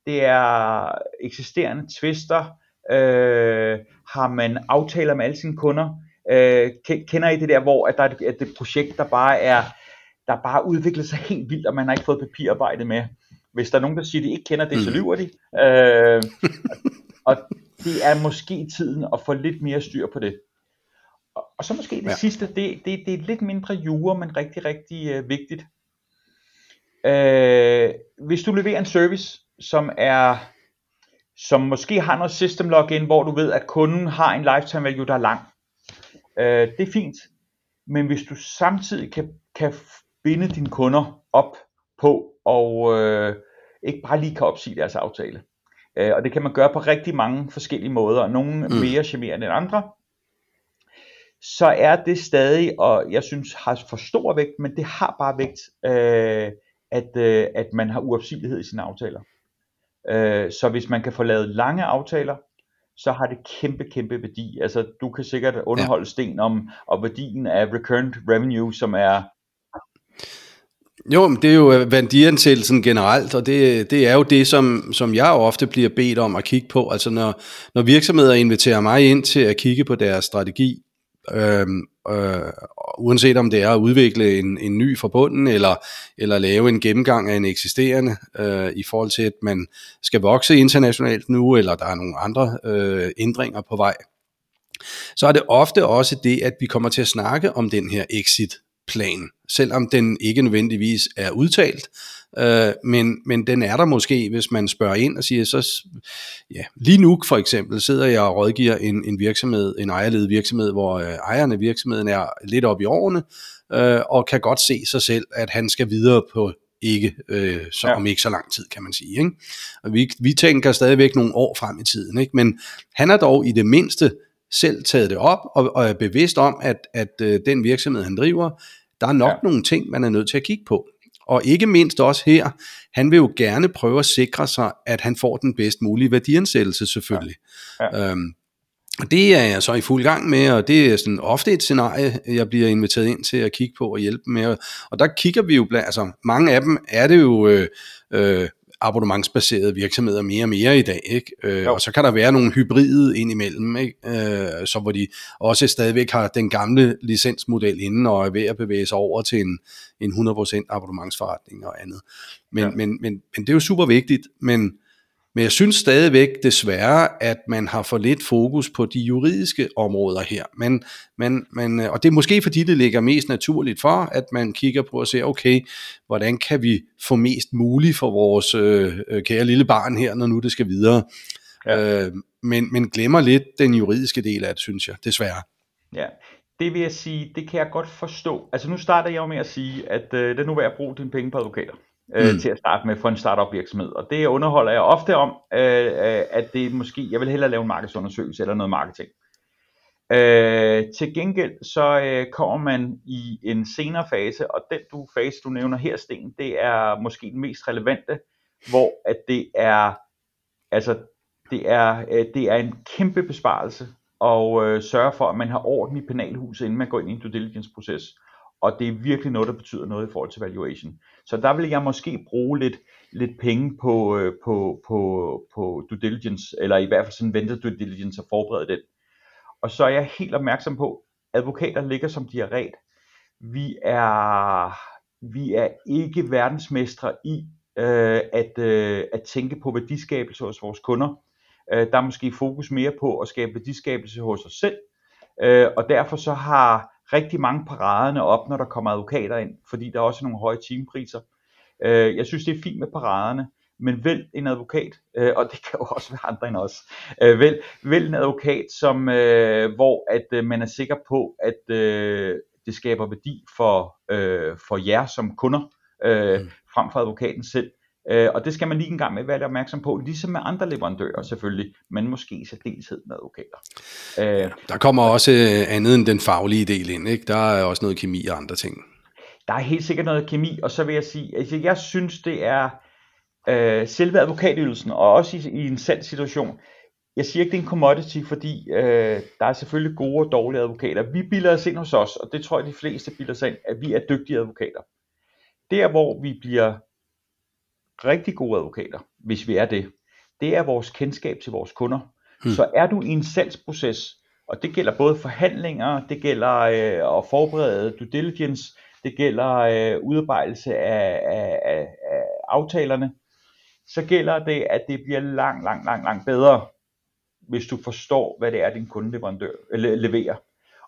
S2: det er eksisterende tvister, øh, har man aftaler med alle sine kunder. Øh, kender I det der, hvor at der er et, et projekt, der bare er der bare udviklet sig helt vildt, og man har ikke fået papirarbejde med. Hvis der er nogen, der siger, at de ikke kender det, så mm. lyver de. Øh, og det er måske tiden at få lidt mere styr på det. Og, og så måske det ja. sidste, det, det, det er lidt mindre jure, men rigtig, rigtig øh, vigtigt. Øh, hvis du leverer en service, som er som måske har noget system login, hvor du ved, at kunden har en lifetime value, der er lang. Øh, det er fint, men hvis du samtidig kan, kan binde dine kunder op på, og øh, ikke bare lige kan opsige deres aftale. Øh, og det kan man gøre på rigtig mange forskellige måder, nogle mm. mere charmerende end andre. Så er det stadig, og jeg synes har for stor vægt, men det har bare vægt, øh, at, øh, at man har uopsigelighed i sine aftaler. Øh, så hvis man kan få lavet lange aftaler, så har det kæmpe, kæmpe værdi. Altså, du kan sikkert underholde ja. sten om, om værdien af recurrent revenue, som er
S1: jo, men det er jo øh, værdiansættelsen generelt, og det, det er jo det, som, som jeg ofte bliver bedt om at kigge på. Altså når, når virksomheder inviterer mig ind til at kigge på deres strategi, øh, øh, uanset om det er at udvikle en, en ny forbunden, eller, eller lave en gennemgang af en eksisterende, øh, i forhold til, at man skal vokse internationalt nu, eller der er nogle andre øh, ændringer på vej, så er det ofte også det, at vi kommer til at snakke om den her exit plan, selvom den ikke nødvendigvis er udtalt. Øh, men, men den er der måske, hvis man spørger ind og siger, så ja, lige nu for eksempel sidder jeg og rådgiver en, en virksomhed, en ejerledet virksomhed, hvor øh, ejeren af virksomheden er lidt op i årene, øh, og kan godt se sig selv, at han skal videre på ikke, øh, så, ja. om ikke så lang tid, kan man sige. Ikke? Og vi, vi tænker stadigvæk nogle år frem i tiden, ikke? men han er dog i det mindste selv taget det op og, og er bevidst om, at, at øh, den virksomhed, han driver, der er nok ja. nogle ting, man er nødt til at kigge på. Og ikke mindst også her, han vil jo gerne prøve at sikre sig, at han får den bedst mulige værdiansættelse selvfølgelig. Ja. Ja. Øhm, og det er jeg så i fuld gang med, og det er sådan ofte et scenarie, jeg bliver inviteret ind til at kigge på og hjælpe med. Og der kigger vi jo blandt, altså mange af dem er det jo øh, øh, abonnementsbaserede virksomheder mere og mere i dag, ikke? Øh, og så kan der være nogle hybride indimellem, ikke? Øh, så hvor de også stadigvæk har den gamle licensmodel inden og er ved at bevæge sig over til en, en 100% abonnementsforretning og andet. Men, ja. men, men, men det er jo super vigtigt, men men jeg synes stadigvæk desværre, at man har for lidt fokus på de juridiske områder her. Men, men, men, og det er måske fordi, det ligger mest naturligt for, at man kigger på og ser, okay, hvordan kan vi få mest muligt for vores øh, øh kære lille barn her, når nu det skal videre. Ja. Øh, men, men glemmer lidt den juridiske del af det, synes jeg, desværre.
S2: Ja, det vil jeg sige, det kan jeg godt forstå. Altså nu starter jeg jo med at sige, at øh, det er nu værd at bruge dine penge på advokater øh, mm. til at starte med for en startup virksomhed. Og det underholder jeg ofte om, øh, øh, at det måske, jeg vil hellere lave en markedsundersøgelse eller noget marketing. Øh, til gengæld så øh, kommer man i en senere fase, og den du fase du nævner her, Sten, det er måske den mest relevante, hvor at det er altså det er øh, det er en kæmpe besparelse og øh, sørge for at man har orden i penalhuset inden man går ind i en due diligence proces og det er virkelig noget, der betyder noget i forhold til valuation. Så der vil jeg måske bruge lidt, lidt penge på, øh, på, på, på due diligence, eller i hvert fald sådan ventet due diligence og forberede den. Og så er jeg helt opmærksom på, at advokater ligger som de er ret. Vi er, vi er ikke verdensmestre i øh, at, øh, at tænke på værdiskabelse hos vores kunder. Øh, der er måske fokus mere på at skabe værdiskabelse hos os selv, øh, og derfor så har rigtig mange paraderne op, når der kommer advokater ind, fordi der er også nogle høje timepriser. Øh, jeg synes, det er fint med paraderne, men vælg en advokat, øh, og det kan jo også være andre end os, øh, vælg, vælg en advokat, som, øh, hvor at øh, man er sikker på, at øh, det skaber værdi for, øh, for jer som kunder, øh, mm. frem for advokaten selv. Øh, og det skal man lige en gang med være opmærksom på, ligesom med andre leverandører selvfølgelig, men måske i særdeleshed med advokater.
S1: Øh, der kommer også øh, andet end den faglige del ind, ikke? Der er også noget kemi og andre ting.
S2: Der er helt sikkert noget kemi, og så vil jeg sige, altså jeg synes det er øh, selve advokatydelsen, og også i, i en salgssituation, jeg siger ikke, det er en commodity, fordi øh, der er selvfølgelig gode og dårlige advokater. Vi bilder os ind hos os, og det tror jeg, de fleste bilder sig ind, at vi er dygtige advokater. Der, hvor vi bliver rigtig gode advokater, hvis vi er det, det er vores kendskab til vores kunder. Hmm. Så er du i en salgsproces, og det gælder både forhandlinger, det gælder øh, at forberede due diligence, det gælder øh, udarbejdelse af, af, af, af aftalerne, så gælder det, at det bliver langt, langt, langt, langt bedre, hvis du forstår, hvad det er, din kundeleverandør eller leverer.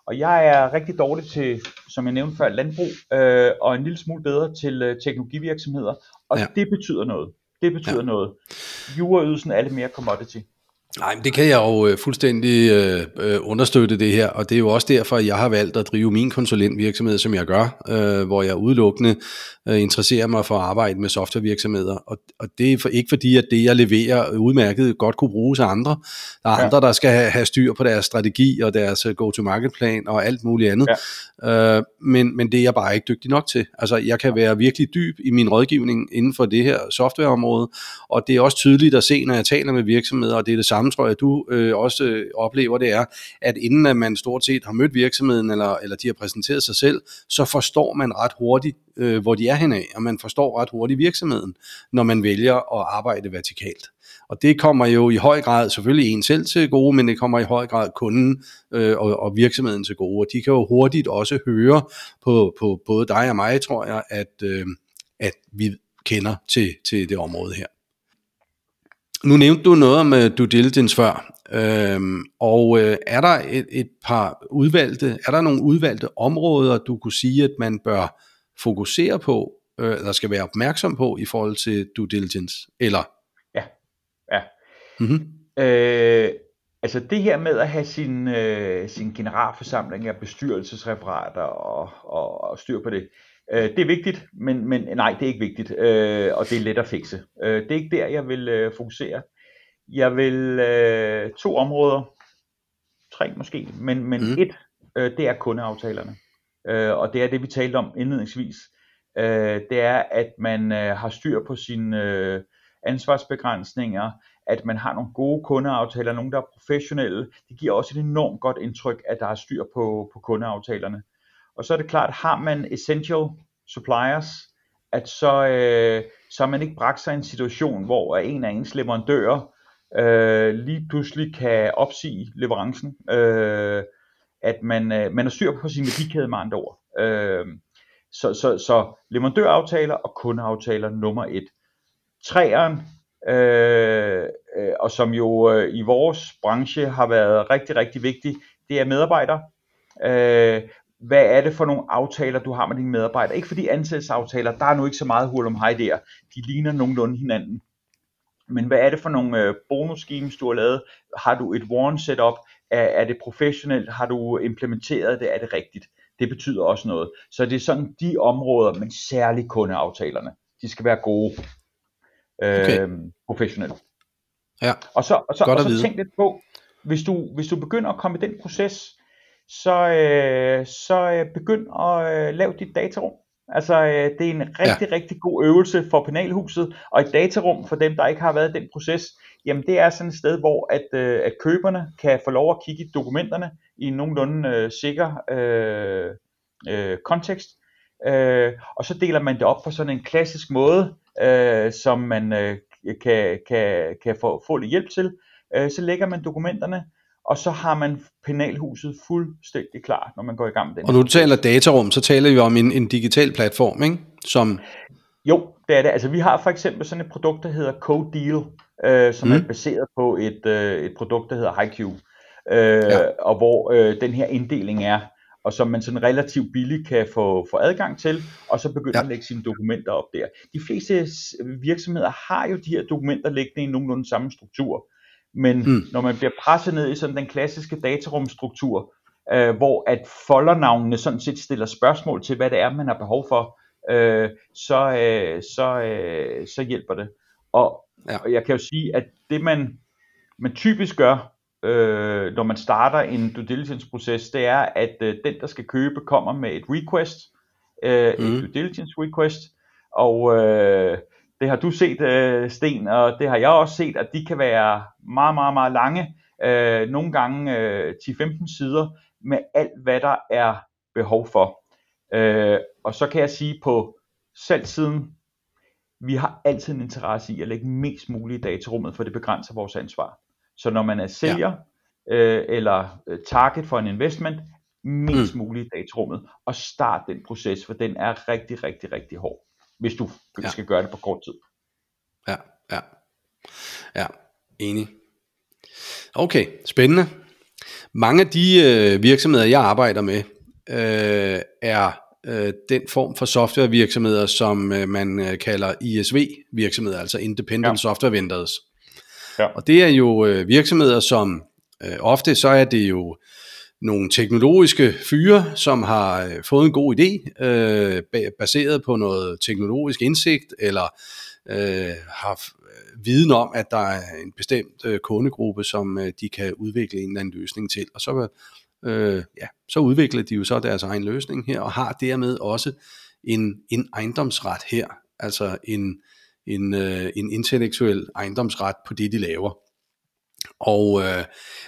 S2: Og jeg er rigtig dårlig til, som jeg nævnte før, landbrug, øh, og en lille smule bedre til øh, teknologivirksomheder. Og ja. det betyder noget. Det betyder ja. noget. Juraydelsen er lidt mere commodity.
S1: Nej, men det kan jeg jo øh, fuldstændig øh, øh, understøtte det her, og det er jo også derfor, at jeg har valgt at drive min konsulentvirksomhed, som jeg gør, øh, hvor jeg udelukkende øh, interesserer mig for at arbejde med softwarevirksomheder. Og, og det er for, ikke fordi, at det, jeg leverer udmærket, godt kunne bruges af andre. Der er ja. andre, der skal have, have styr på deres strategi og deres øh, go-to-market-plan og alt muligt andet. Ja. Øh, men, men det er jeg bare ikke dygtig nok til. Altså, jeg kan være virkelig dyb i min rådgivning inden for det her softwareområde, og det er også tydeligt at se, når jeg taler med virksomheder, og det er det samme, tror jeg, du øh, også øh, oplever, det er, at inden at man stort set har mødt virksomheden, eller, eller de har præsenteret sig selv, så forstår man ret hurtigt, øh, hvor de er henad, og man forstår ret hurtigt virksomheden, når man vælger at arbejde vertikalt. Og det kommer jo i høj grad selvfølgelig en selv til gode, men det kommer i høj grad kunden øh, og, og virksomheden til gode. Og de kan jo hurtigt også høre på, på både dig og mig, tror jeg, at, øh, at vi kender til, til det område her. Nu nævnte du noget om uh, due diligence før, øhm, og uh, er der et, et par udvalgte, er der nogle udvalgte områder, du kunne sige, at man bør fokusere på, øh, eller skal være opmærksom på i forhold til due diligence, eller?
S2: Ja, ja. Mm-hmm. Øh, altså det her med at have sin, øh, sin generalforsamling af bestyrelsesreferater og, og, og styr på det, Øh, det er vigtigt, men, men nej, det er ikke vigtigt, øh, og det er let at fikse. Øh, det er ikke der, jeg vil øh, fokusere. Jeg vil øh, to områder, tre måske, men, men mm. et, øh, det er kundeaftalerne. Øh, og det er det, vi talte om indledningsvis. Øh, det er, at man øh, har styr på sine øh, ansvarsbegrænsninger, at man har nogle gode kundeaftaler, nogle der er professionelle. Det giver også et enormt godt indtryk, at der er styr på, på kundeaftalerne. Og så er det klart, har man essential suppliers, at så, øh, så har man ikke bragt sig i en situation, hvor en af ens leverandører øh, lige pludselig kan opsige leverancen. Øh, at man, øh, man er styr på sin værdikæde med andre ord. Øh, så, så, så leverandøraftaler og kundeaftaler nummer et. Træeren, øh, øh, og som jo øh, i vores branche har været rigtig, rigtig vigtig, det er medarbejdere. Øh, hvad er det for nogle aftaler, du har med dine medarbejdere? Ikke fordi ansættelsesaftaler, der er nu ikke så meget hul om hej der. De ligner nogenlunde hinanden. Men hvad er det for nogle øh, bonus schemes, du har lavet? Har du et warrant setup? Er, er det professionelt? Har du implementeret det? Er det rigtigt? Det betyder også noget. Så det er sådan de områder, men særligt kundeaftalerne. De skal være gode. Okay. Øh, professionelt.
S1: Ja.
S2: Og så, og så, og så tænk lidt på, hvis du, hvis du begynder at komme i den proces, så, øh, så øh, begynd at øh, lave dit datarum. Altså, øh, det er en rigtig, ja. rigtig god øvelse for penalhuset, og et datarum for dem, der ikke har været i den proces, jamen det er sådan et sted, hvor at, øh, at køberne kan få lov at kigge i dokumenterne i en nogenlunde øh, sikker øh, øh, kontekst, øh, og så deler man det op på sådan en klassisk måde, øh, som man øh, kan, kan, kan få, få lidt hjælp til. Øh, så lægger man dokumenterne, og så har man penalhuset fuldstændig klar, når man går i gang med den.
S1: Og når du taler datarum, så taler vi om en, en digital platform, ikke? Som...
S2: Jo, det er det. Altså vi har for eksempel sådan et produkt, der hedder CodeDeal, øh, som mm. er baseret på et, øh, et produkt, der hedder HiQ, øh, ja. og hvor øh, den her inddeling er, og som man sådan relativt billigt kan få, få adgang til, og så begynde ja. at lægge sine dokumenter op der. De fleste virksomheder har jo de her dokumenter liggende i nogenlunde samme struktur, men mm. når man bliver presset ned i sådan den klassiske datarumstruktur, øh, hvor at foldernavnene sådan set stiller spørgsmål til, hvad det er, man har behov for, øh, så, øh, så, øh, så hjælper det. Og, ja. og jeg kan jo sige, at det man, man typisk gør, øh, når man starter en due diligence proces, det er, at øh, den, der skal købe, kommer med et request, øh, mm. et due diligence request, og øh, det har du set, øh, Sten, og det har jeg også set, at de kan være meget, meget, meget lange. Øh, nogle gange øh, 10-15 sider med alt, hvad der er behov for. Øh, og så kan jeg sige på salgssiden, vi har altid en interesse i at lægge mest muligt i datarummet, for det begrænser vores ansvar. Så når man er sælger ja. øh, eller øh, target for en investment, mest mm. muligt i datarummet, og start den proces, for den er rigtig, rigtig, rigtig hård hvis du ja. skal gøre det på kort tid.
S1: Ja, ja. Ja, enig. Okay, spændende. Mange af de øh, virksomheder, jeg arbejder med, øh, er øh, den form for softwarevirksomheder, som øh, man øh, kalder ISV-virksomheder, altså Independent ja. Software Vendors. Ja. Og det er jo øh, virksomheder, som øh, ofte så er det jo nogle teknologiske fyre, som har øh, fået en god idé, øh, baseret på noget teknologisk indsigt, eller øh, har øh, viden om, at der er en bestemt øh, kundegruppe, som øh, de kan udvikle en eller anden løsning til. Og så, øh, ja, så udvikler de jo så deres egen løsning her, og har dermed også en, en ejendomsret her, altså en, en, øh, en intellektuel ejendomsret på det, de laver. Og, øh,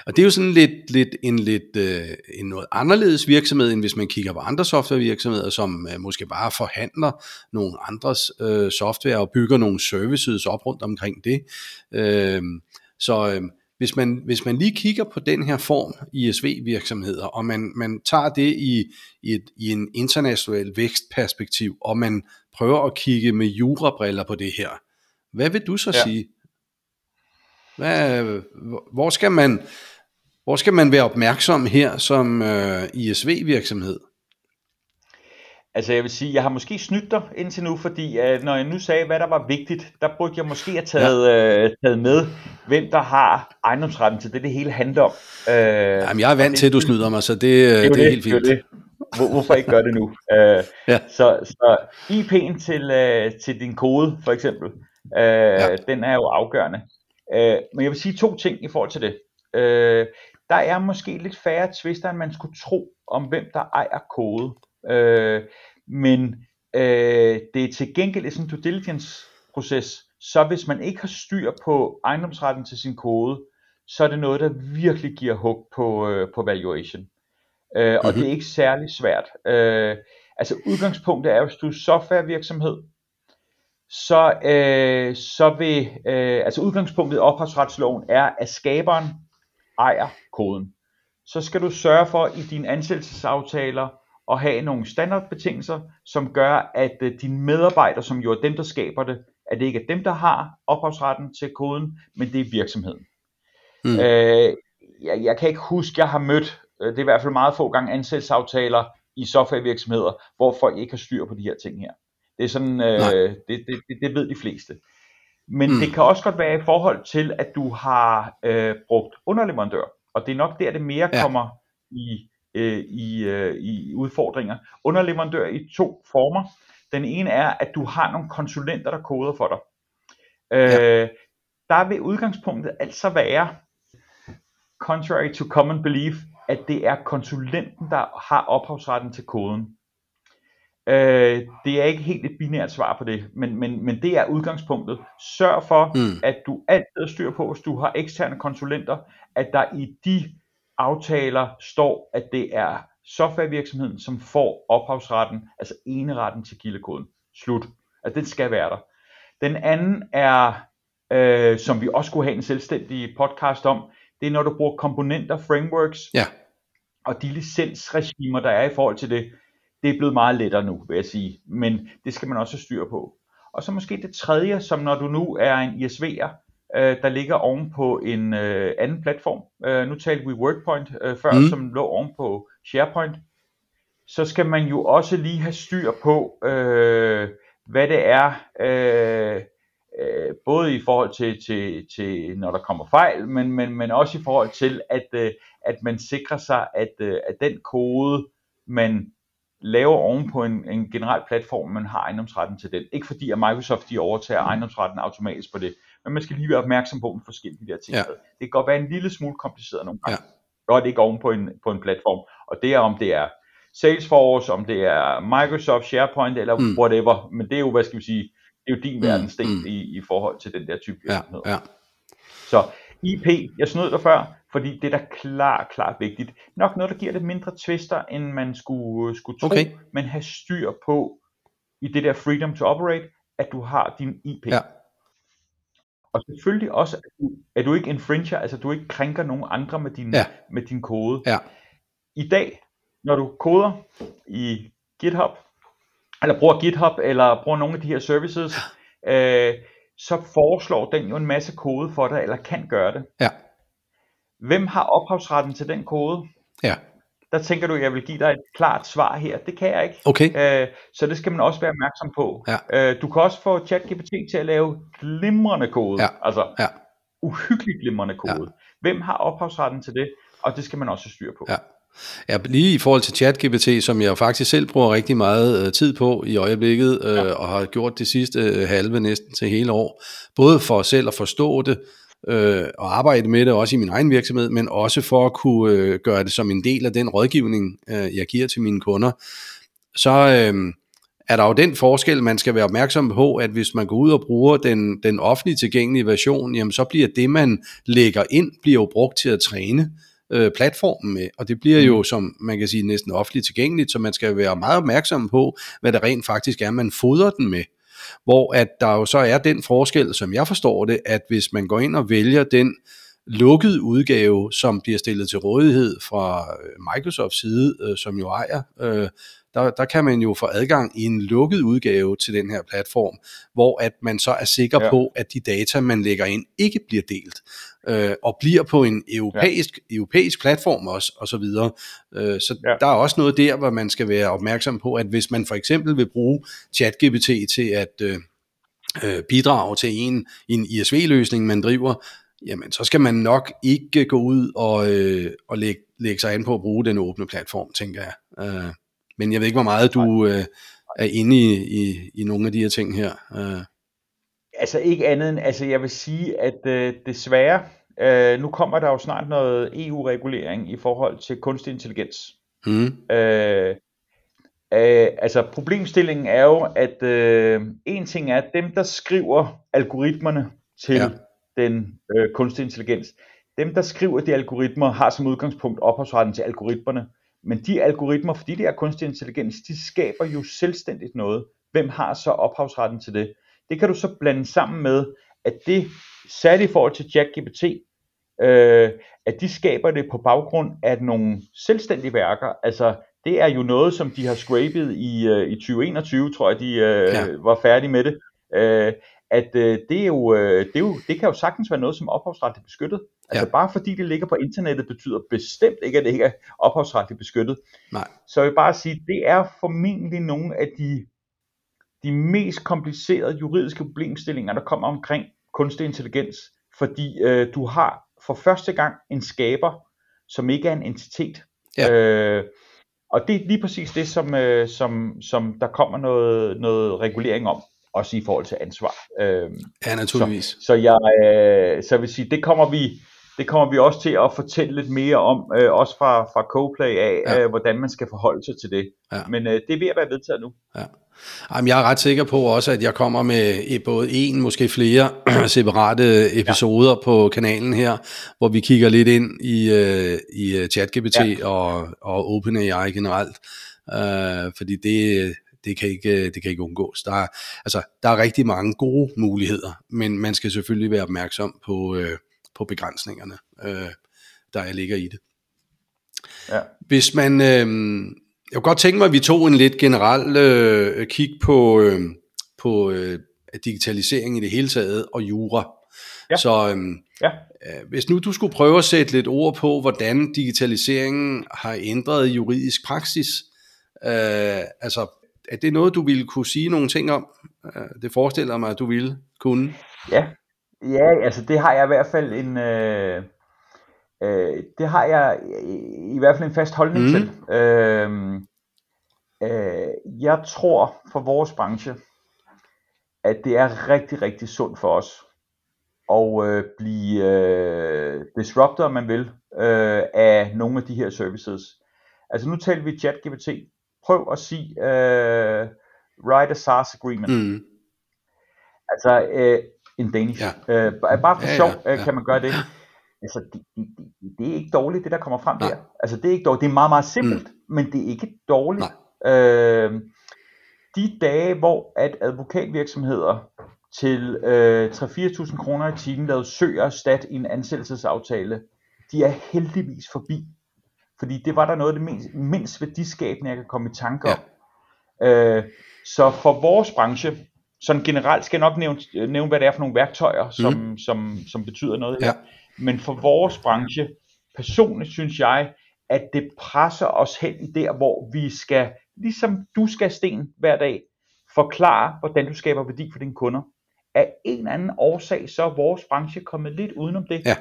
S1: og det er jo sådan lidt, lidt en lidt øh, en noget anderledes virksomhed, end hvis man kigger på andre softwarevirksomheder, som øh, måske bare forhandler nogle andres øh, software og bygger nogle services op rundt omkring det. Øh, så øh, hvis, man, hvis man lige kigger på den her form ISV-virksomheder, og man, man tager det i, i, et, i en international vækstperspektiv, og man prøver at kigge med jurabriller på det her, hvad vil du så ja. sige? Hvad, hvor, skal man, hvor skal man være opmærksom her som øh, ISV-virksomhed?
S2: Altså jeg vil sige, jeg har måske snydt dig indtil nu, fordi uh, når jeg nu sagde, hvad der var vigtigt, der burde jeg måske have taget, ja. uh, taget med, hvem der har ejendomsretten til det, det hele handler om.
S1: Uh, Jamen jeg er vant det, til, at du snyder mig, så det, det, er, det, det er helt fint. Det
S2: Hvor, hvorfor ikke gøre det nu? Uh, <laughs> ja. så, så IP'en til, uh, til din kode, for eksempel, uh, ja. den er jo afgørende. Øh, men jeg vil sige to ting i forhold til det. Øh, der er måske lidt færre tvister, end man skulle tro om, hvem der ejer kode. Øh, men øh, det er til gengæld sådan en due diligence proces, så hvis man ikke har styr på ejendomsretten til sin kode, så er det noget, der virkelig giver hug på, øh, på valuation. Øh, og mm-hmm. det er ikke særlig svært. Øh, altså udgangspunktet er, hvis du er softwarevirksomhed, så, øh, så vil, øh, altså udgangspunktet i ophavsretsloven er, at skaberen ejer koden. Så skal du sørge for i dine ansættelsesaftaler at have nogle standardbetingelser, som gør, at øh, dine medarbejdere, som jo er dem, der skaber det, at det ikke er dem, der har ophavsretten til koden, men det er virksomheden. Mm. Øh, jeg, jeg kan ikke huske, jeg har mødt, øh, det er i hvert fald meget få gange ansættelsesaftaler i softwarevirksomheder, hvor folk ikke har styr på de her ting her. Det er sådan, øh, det, det, det, det ved de fleste. Men mm. det kan også godt være i forhold til, at du har øh, brugt underleverandør, og det er nok der, det mere ja. kommer i, øh, i, øh, i udfordringer. Underleverandør i to former. Den ene er, at du har nogle konsulenter, der koder for dig. Øh, ja. Der vil udgangspunktet altså være, contrary to common belief, at det er konsulenten, der har ophavsretten til koden. Øh, det er ikke helt et binært svar på det, men, men, men det er udgangspunktet. Sørg for, mm. at du altid styr på, hvis du har eksterne konsulenter, at der i de aftaler står, at det er softwarevirksomheden, som får ophavsretten, altså eneretten til kildekoden. Slut. Altså den skal være der. Den anden er, øh, som vi også kunne have en selvstændig podcast om, det er når du bruger komponenter, frameworks, ja. og de licensregimer, der er i forhold til det det er blevet meget lettere nu, vil jeg sige. Men det skal man også have styr på. Og så måske det tredje, som når du nu er en ISV'er, øh, der ligger oven på en øh, anden platform. Øh, nu talte vi WordPoint øh, før, mm. som lå oven på SharePoint. Så skal man jo også lige have styr på, øh, hvad det er, øh, øh, både i forhold til, til, til når der kommer fejl, men, men, men også i forhold til, at, øh, at man sikrer sig, at, øh, at den kode, man laver oven på en, en generel platform, man har ejendomsretten til den. Ikke fordi at Microsoft de overtager ejendomsretten automatisk på det, men man skal lige være opmærksom på, at forskellige de der ting. Ja. Det kan godt være en lille smule kompliceret nogle gange. Ja. Godt ikke oven på en, på en platform. Og det er om det er Salesforce, om det er Microsoft, SharePoint eller mm. whatever. Men det er jo, hvad skal vi sige, det er jo din mm. verdensdel mm. i, i forhold til den der type virksomhed. Ja. Ja. Så IP, jeg snød dig før, fordi det er da klart, klart vigtigt. Nok noget, der giver lidt mindre twister, end man skulle, skulle tro, okay. men have styr på i det der freedom to operate, at du har din IP. Ja. Og selvfølgelig også, at du, at du ikke infringer, altså du ikke krænker nogen andre med din, ja. med din kode. Ja. I dag, når du koder i GitHub, eller bruger GitHub, eller bruger nogle af de her services, øh, så foreslår den jo en masse kode for dig, eller kan gøre det. Ja. Hvem har ophavsretten til den kode? Ja. Der tænker du, at jeg vil give dig et klart svar her. Det kan jeg ikke. Okay. Øh, så det skal man også være opmærksom på. Ja. Øh, du kan også få ChatGPT til at lave glimrende kode. Ja. Altså, ja. uhyggeligt glimrende kode. Ja. Hvem har ophavsretten til det? Og det skal man også styr på.
S1: Ja. Ja, lige i forhold til ChatGPT, som jeg faktisk selv bruger rigtig meget øh, tid på i øjeblikket, øh, ja. og har gjort det sidste øh, halve næsten til hele år, både for selv at forstå det, øh, og arbejde med det også i min egen virksomhed, men også for at kunne øh, gøre det som en del af den rådgivning, øh, jeg giver til mine kunder, så øh, er der jo den forskel, man skal være opmærksom på, at hvis man går ud og bruger den, den offentlige tilgængelige version, jamen så bliver det, man lægger ind, bliver jo brugt til at træne øh, platformen med, og det bliver jo, mm. som man kan sige, næsten offentligt tilgængeligt, så man skal være meget opmærksom på, hvad det rent faktisk er, man fodrer den med. Hvor at der jo så er den forskel, som jeg forstår det, at hvis man går ind og vælger den lukkede udgave, som bliver stillet til rådighed fra øh, Microsofts side, øh, som jo ejer øh, der, der kan man jo få adgang i en lukket udgave til den her platform, hvor at man så er sikker ja. på, at de data, man lægger ind, ikke bliver delt, øh, og bliver på en europæisk, ja. europæisk platform også, og så videre. Øh, så ja. der er også noget der, hvor man skal være opmærksom på, at hvis man for eksempel vil bruge ChatGPT til at øh, øh bidrage til en, en ISV-løsning, man driver, jamen så skal man nok ikke gå ud og, øh, og lægge, lægge sig an på at bruge den åbne platform, tænker jeg. Øh, men jeg ved ikke, hvor meget du øh, er inde i, i, i nogle af de her ting her. Øh.
S2: Altså ikke andet end, altså jeg vil sige, at øh, desværre, øh, nu kommer der jo snart noget EU-regulering i forhold til kunstig intelligens. Mm. Øh, øh, altså problemstillingen er jo, at øh, en ting er, at dem, der skriver algoritmerne til ja. den øh, kunstig intelligens, dem, der skriver de algoritmer, har som udgangspunkt ophavsretten til algoritmerne. Men de algoritmer, fordi det er kunstig intelligens, de skaber jo selvstændigt noget. Hvem har så ophavsretten til det? Det kan du så blande sammen med, at det, særligt i forhold til ChatGPT, øh, at de skaber det på baggrund af nogle selvstændige værker. Altså, det er jo noget, som de har scrapet i, øh, i 2021, tror jeg, de øh, ja. var færdige med det. Øh, at øh, det, er jo, øh, det, er jo, det kan jo sagtens være noget, som ophavsretligt beskyttet. Altså ja. bare fordi det ligger på internettet, betyder bestemt ikke, at det ikke er ophavsretligt beskyttet. Nej. Så jeg vil bare sige, det er formentlig nogle af de, de mest komplicerede juridiske problemstillinger, der kommer omkring kunstig intelligens, fordi øh, du har for første gang en skaber, som ikke er en entitet. Ja. Øh, og det er lige præcis det, som, øh, som, som der kommer noget, noget regulering om også i forhold til ansvar.
S1: Øh, ja, naturligvis.
S2: Så, så jeg, øh, så jeg vil sige, det kommer vi, det kommer vi også til at fortælle lidt mere om, øh, også fra, fra CoPlay af, ja. øh, hvordan man skal forholde sig til det. Ja. Men øh, det er ved at være vedtaget nu. Ja.
S1: Jamen, jeg er ret sikker på også, at jeg kommer med både en, måske flere <clears throat> separate episoder ja. på kanalen her, hvor vi kigger lidt ind i, uh, i ChatGPT ja. og, og OpenAI generelt. Uh, fordi det, det kan ikke, det kan ikke undgås. Der er, altså, der er rigtig mange gode muligheder, men man skal selvfølgelig være opmærksom på, øh, på begrænsningerne, øh, der ligger i det. Ja. Hvis man, øh, jeg kunne godt tænke mig, at vi tog en lidt generel øh, kig på, øh, på øh, digitalisering i det hele taget og jura. Ja. Så øh, ja. Øh, hvis nu du skulle prøve at sætte lidt ord på, hvordan digitaliseringen har ændret juridisk praksis, øh, altså er det noget, du ville kunne sige nogle ting om? Øh, det forestiller mig, at du ville kunne.
S2: Ja, ja altså det har jeg i hvert fald en... Øh, øh, det har jeg i, i hvert fald en fast holdning mm. til. Øh, øh, jeg tror for vores branche, at det er rigtig, rigtig sundt for os at øh, blive øh, disruptor, om man vil, øh, af nogle af de her services. Altså nu taler vi ChatGPT, prøv at sige uh, write a SaaS agreement. Mm. Altså uh, in Danish. Ja. Uh, bare for ja, sjov ja, ja. kan man gøre det. Altså, det, det, det, det er ikke dårligt, det der kommer frem Nej. der. Altså, det er ikke dårligt. Det er meget, meget simpelt, mm. men det er ikke dårligt. Uh, de dage, hvor at advokatvirksomheder til øh, 3-4.000 kroner i timen lavede søg og stat i en ansættelsesaftale, de er heldigvis forbi. Fordi det var der noget af det mindst, mindst værdiskabende, jeg kan komme i tanke om. Ja. Øh, så for vores branche, sådan generelt skal jeg nok nævne, nævne hvad det er for nogle værktøjer, som, mm. som, som betyder noget her. Ja. Men for vores branche, personligt synes jeg, at det presser os hen der, hvor vi skal, ligesom du skal sten hver dag, forklare, hvordan du skaber værdi for dine kunder. af en eller anden årsag, så er vores branche kommet lidt udenom det.
S1: Ja.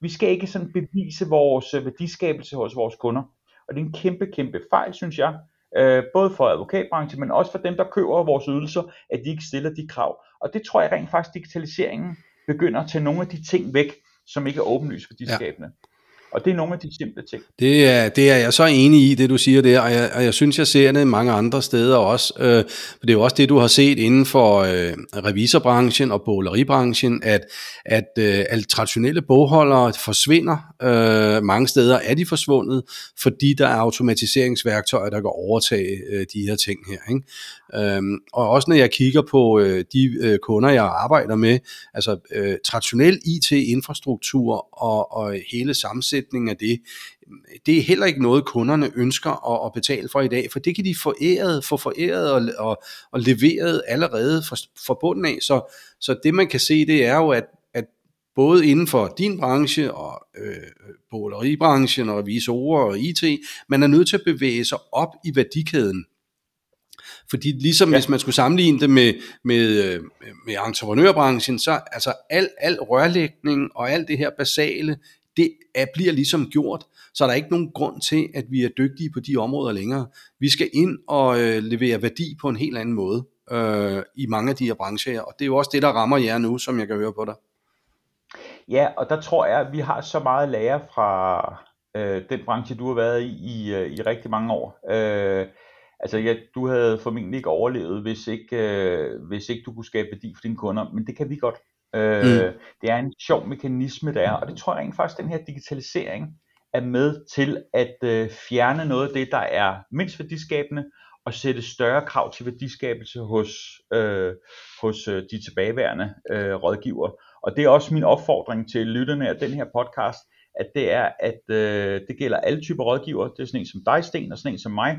S2: Vi skal ikke sådan bevise vores øh, værdiskabelse hos vores kunder. Og det er en kæmpe, kæmpe fejl, synes jeg. Øh, både for advokatbranchen, men også for dem, der køber vores ydelser, at de ikke stiller de krav. Og det tror jeg rent faktisk, digitaliseringen begynder at tage nogle af de ting væk, som ikke er åbenlyst værdiskabende. Ja. Og det er nogle af de simple ting.
S1: Det er, det er jeg så enig i, det du siger der, og jeg, og jeg synes, jeg ser det mange andre steder også. Øh, for det er jo også det, du har set inden for øh, revisorbranchen og bogleribranchen, at, at øh, alle traditionelle bogholdere forsvinder. Øh, mange steder er de forsvundet, fordi der er automatiseringsværktøjer, der kan overtage øh, de her ting her. Ikke? Øh, og også når jeg kigger på øh, de øh, kunder, jeg arbejder med, altså øh, traditionel IT-infrastruktur og, og hele sammensætningen af det, det er heller ikke noget, kunderne ønsker at, at betale for i dag, for det kan de foræret, få foræret og, og, og leveret allerede fra, fra bunden af. Så, så det man kan se, det er jo, at, at både inden for din branche og øh, boleribranchen og revisorer og IT, man er nødt til at bevæge sig op i værdikæden. Fordi ligesom ja. hvis man skulle sammenligne det med, med, øh, med entreprenørbranchen, så altså al, al rørlægning og alt det her basale, det er, bliver ligesom gjort. Så er der ikke nogen grund til, at vi er dygtige på de områder længere. Vi skal ind og øh, levere værdi på en helt anden måde øh, i mange af de her brancher. Og det er jo også det, der rammer jer nu, som jeg kan høre på dig.
S2: Ja, og der tror jeg, at vi har så meget lære fra øh, den branche, du har været i i, øh, i rigtig mange år. Øh, Altså, ja, du havde formentlig ikke overlevet, hvis ikke, øh, hvis ikke du kunne skabe værdi for dine kunder, men det kan vi godt. Øh, mm. Det er en sjov mekanisme, der er, og det tror jeg egentlig faktisk, den her digitalisering er med til at øh, fjerne noget af det, der er mindst værdiskabende, og sætte større krav til værdiskabelse hos, øh, hos øh, de tilbageværende øh, rådgiver. Og det er også min opfordring til lytterne af den her podcast, at det er, at øh, det gælder alle typer rådgiver. Det er sådan en som dig, Sten, og sådan en som mig,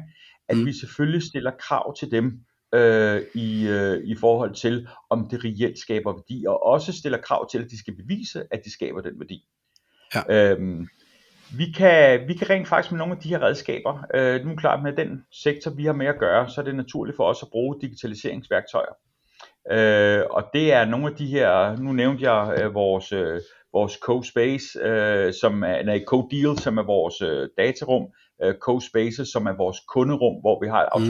S2: at mm. vi selvfølgelig stiller krav til dem øh, i, øh, i forhold til, om det reelt skaber værdi, og også stiller krav til, at de skal bevise, at de skaber den værdi. Ja. Øhm, vi kan, vi kan rent faktisk med nogle af de her redskaber, øh, nu er klart med den sektor, vi har med at gøre, så er det naturligt for os at bruge digitaliseringsværktøjer. Øh, og det er nogle af de her, nu nævnte jeg øh, vores, øh, vores CoSpace, øh, som er, nej, CoDeal, som er vores øh, datarum, øh, CoSpaces, som er vores kunderum, hvor vi har et mm.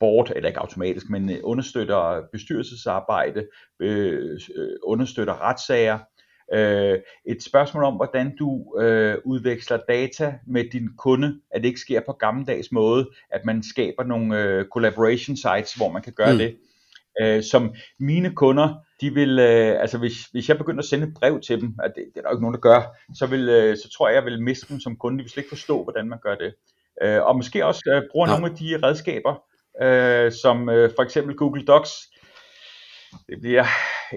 S2: Board, eller ikke automatisk, men øh, understøtter bestyrelsesarbejde, øh, øh, understøtter retssager. Øh, et spørgsmål om, hvordan du øh, udveksler data med din kunde, at det ikke sker på gammeldags måde, at man skaber nogle øh, collaboration sites, hvor man kan gøre mm. det. Øh, som mine kunder, de vil, øh, altså hvis, hvis jeg begynder at sende et brev til dem, at det, det er der jo ikke nogen, der gør, så, vil, øh, så tror jeg, jeg vil miste dem som kunde. De vil slet ikke forstå, hvordan man gør det. Øh, og måske også øh, bruger ja. nogle af de redskaber, øh, som øh, for eksempel Google Docs. Det bliver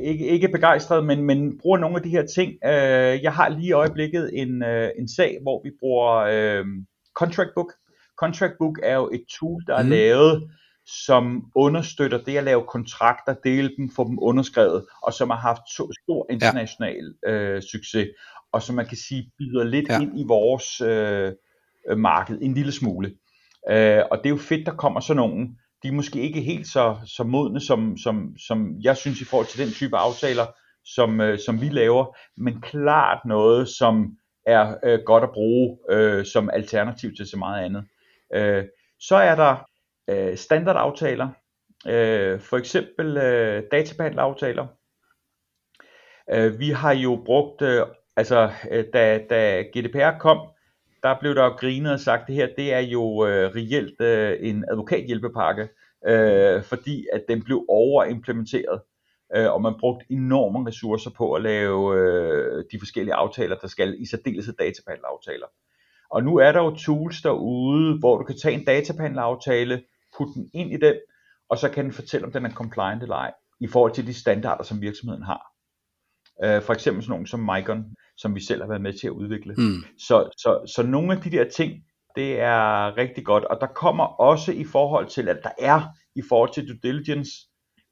S2: ikke, ikke begejstret, men, men bruger nogle af de her ting. Øh, jeg har lige i øjeblikket en, øh, en sag, hvor vi bruger øh, Contract Book. Contract Book er jo et tool, der er mm. lavet som understøtter det at lave kontrakter, dele dem, få dem underskrevet, og som har haft så stor international ja. øh, succes, og som man kan sige byder lidt ja. ind i vores øh, marked en lille smule. Øh, og det er jo fedt, der kommer sådan nogen. De er måske ikke helt så, så modne, som, som, som jeg synes i forhold til den type aftaler, som, øh, som vi laver, men klart noget, som er øh, godt at bruge øh, som alternativ til så meget andet. Øh, så er der øh, standardaftaler, øh, for eksempel øh, databehandleraftaler. Øh, vi har jo brugt, øh, altså øh, da, da GDPR kom, der blev der jo grinet og sagt, at det her det er jo øh, reelt øh, en advokathjælpepakke, øh, fordi at den blev overimplementeret, øh, og man brugte enorme ressourcer på at lave øh, de forskellige aftaler, der skal i særdeleshed databehandleraftaler. Og nu er der jo tools derude, hvor du kan tage en databehandleraftale, putte den ind i den, og så kan den fortælle, om den er compliant eller ej, i forhold til de standarder, som virksomheden har. Øh, for eksempel sådan nogle som Micron, som vi selv har været med til at udvikle. Mm. Så, så, så nogle af de der ting, det er rigtig godt. Og der kommer også i forhold til, at der er i forhold til due diligence,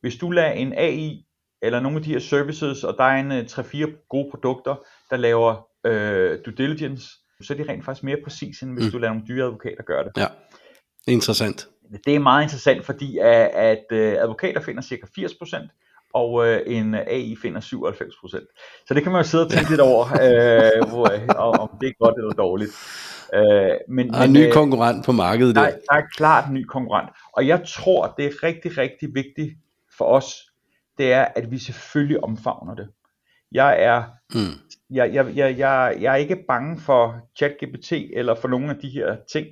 S2: hvis du lader en AI eller nogle af de her services, og der er en 3-4 øh, gode produkter, der laver øh, due diligence, så er de rent faktisk mere præcis, end hvis mm. du lader nogle dyre advokater gøre det.
S1: Ja, er interessant
S2: det er meget interessant, fordi at, at øh, advokater finder cirka 80%, og øh, en AI finder 97%. Så det kan man jo sidde og tænke lidt over, øh, hvor, øh, om det er godt eller dårligt.
S1: Øh, men, der er en ny øh, konkurrent på markedet
S2: der. Der, der er klart en ny konkurrent. Og jeg tror, det er rigtig, rigtig vigtigt for os, det er, at vi selvfølgelig omfavner det. Jeg er, mm. jeg, jeg, jeg, jeg, jeg er ikke bange for ChatGPT eller for nogle af de her ting.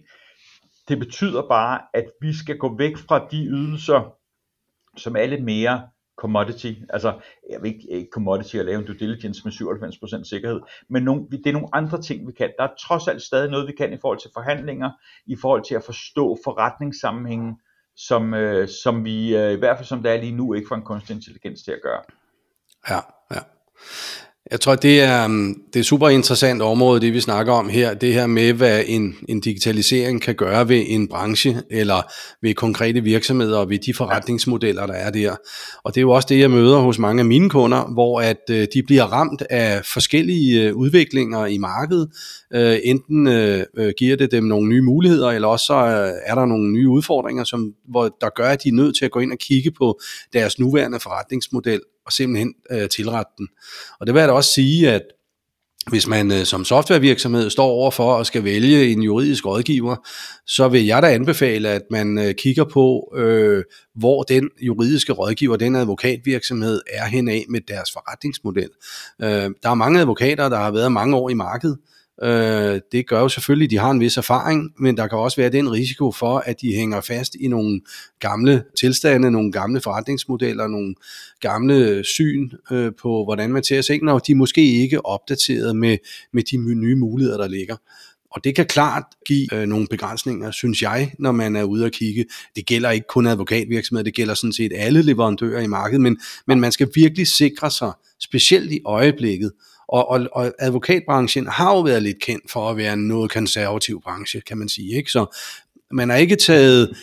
S2: Det betyder bare, at vi skal gå væk fra de ydelser, som er lidt mere commodity, altså jeg vil ikke, ikke commodity at lave en due diligence med 97% sikkerhed, men nogle, det er nogle andre ting, vi kan. Der er trods alt stadig noget, vi kan i forhold til forhandlinger, i forhold til at forstå forretningssammenhængen, som, øh, som vi øh, i hvert fald som det er lige nu, ikke får en kunstig intelligens til at gøre.
S1: Ja, ja. Jeg tror, det er, mm, det er super interessant område, det vi snakker om her. Det her med, hvad en, en digitalisering kan gøre ved en branche, eller ved konkrete virksomheder, og ved de forretningsmodeller, der er der. Og det er jo også det, jeg møder hos mange af mine kunder, hvor at øh, de bliver ramt af forskellige øh, udviklinger i markedet. Øh, enten giver det dem nogle nye muligheder, eller også så er der nogle nye udfordringer, som, hvor der gør, at de er nødt til at gå ind og kigge på deres nuværende forretningsmodel og simpelthen øh, tilrette den. Og det vil jeg da også sige, at hvis man øh, som softwarevirksomhed står over for at skal vælge en juridisk rådgiver, så vil jeg da anbefale, at man øh, kigger på, øh, hvor den juridiske rådgiver, den advokatvirksomhed, er henad med deres forretningsmodel. Øh, der er mange advokater, der har været mange år i markedet, Øh, det gør jo selvfølgelig, at de har en vis erfaring, men der kan også være den risiko for, at de hænger fast i nogle gamle tilstande, nogle gamle forretningsmodeller, nogle gamle syn øh, på, hvordan man ser sig, når de måske ikke er opdateret med, med de nye muligheder, der ligger. Og det kan klart give øh, nogle begrænsninger, synes jeg, når man er ude at kigge. Det gælder ikke kun advokatvirksomheder, det gælder sådan set alle leverandører i markedet, men, men man skal virkelig sikre sig, specielt i øjeblikket, og, og, og advokatbranchen har jo været lidt kendt for at være en noget konservativ branche, kan man sige. Ikke? Så man har ikke taget,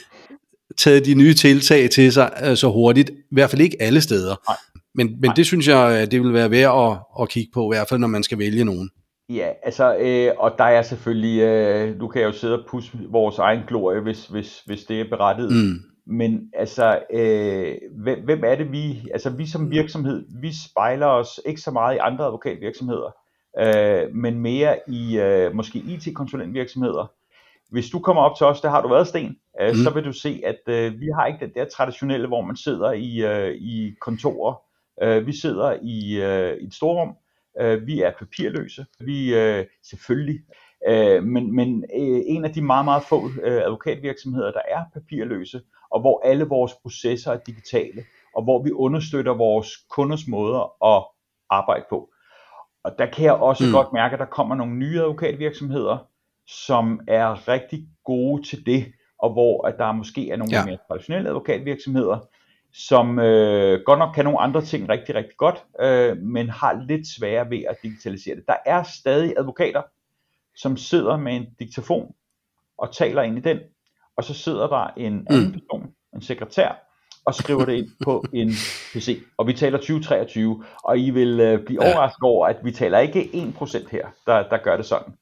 S1: taget de nye tiltag til sig uh, så hurtigt, i hvert fald ikke alle steder. Nej. Men, men Nej. det synes jeg, det vil være værd at, at kigge på, i hvert fald når man skal vælge nogen.
S2: Ja, altså, øh, og der er selvfølgelig, øh, nu kan jeg jo sidde og pusse vores egen glorie, hvis, hvis, hvis det er berettet. Mm. Men altså, øh, hvem, hvem er det vi, altså vi som virksomhed, vi spejler os ikke så meget i andre advokatvirksomheder, øh, men mere i øh, måske IT-konsulentvirksomheder. Hvis du kommer op til os, der har du været sten, øh, mm. så vil du se, at øh, vi har ikke den der traditionelle, hvor man sidder i, øh, i kontorer. Øh, vi sidder i, øh, i et storrum, øh, vi er papirløse, vi øh, selvfølgelig Øh, men men øh, en af de meget, meget få øh, advokatvirksomheder, der er papirløse, og hvor alle vores processer er digitale, og hvor vi understøtter vores kunders måder at arbejde på. Og der kan jeg også mm. godt mærke, at der kommer nogle nye advokatvirksomheder, som er rigtig gode til det, og hvor at der måske er nogle ja. mere traditionelle advokatvirksomheder, som øh, godt nok kan nogle andre ting rigtig, rigtig godt, øh, men har lidt sværere ved at digitalisere det. Der er stadig advokater, som sidder med en diktafon og taler ind i den, og så sidder der en anden mm. person, en sekretær, og skriver det ind på <laughs> en PC. Og vi taler 2023, og I vil øh, blive overrasket over, at vi taler ikke 1% her, der, der gør det sådan.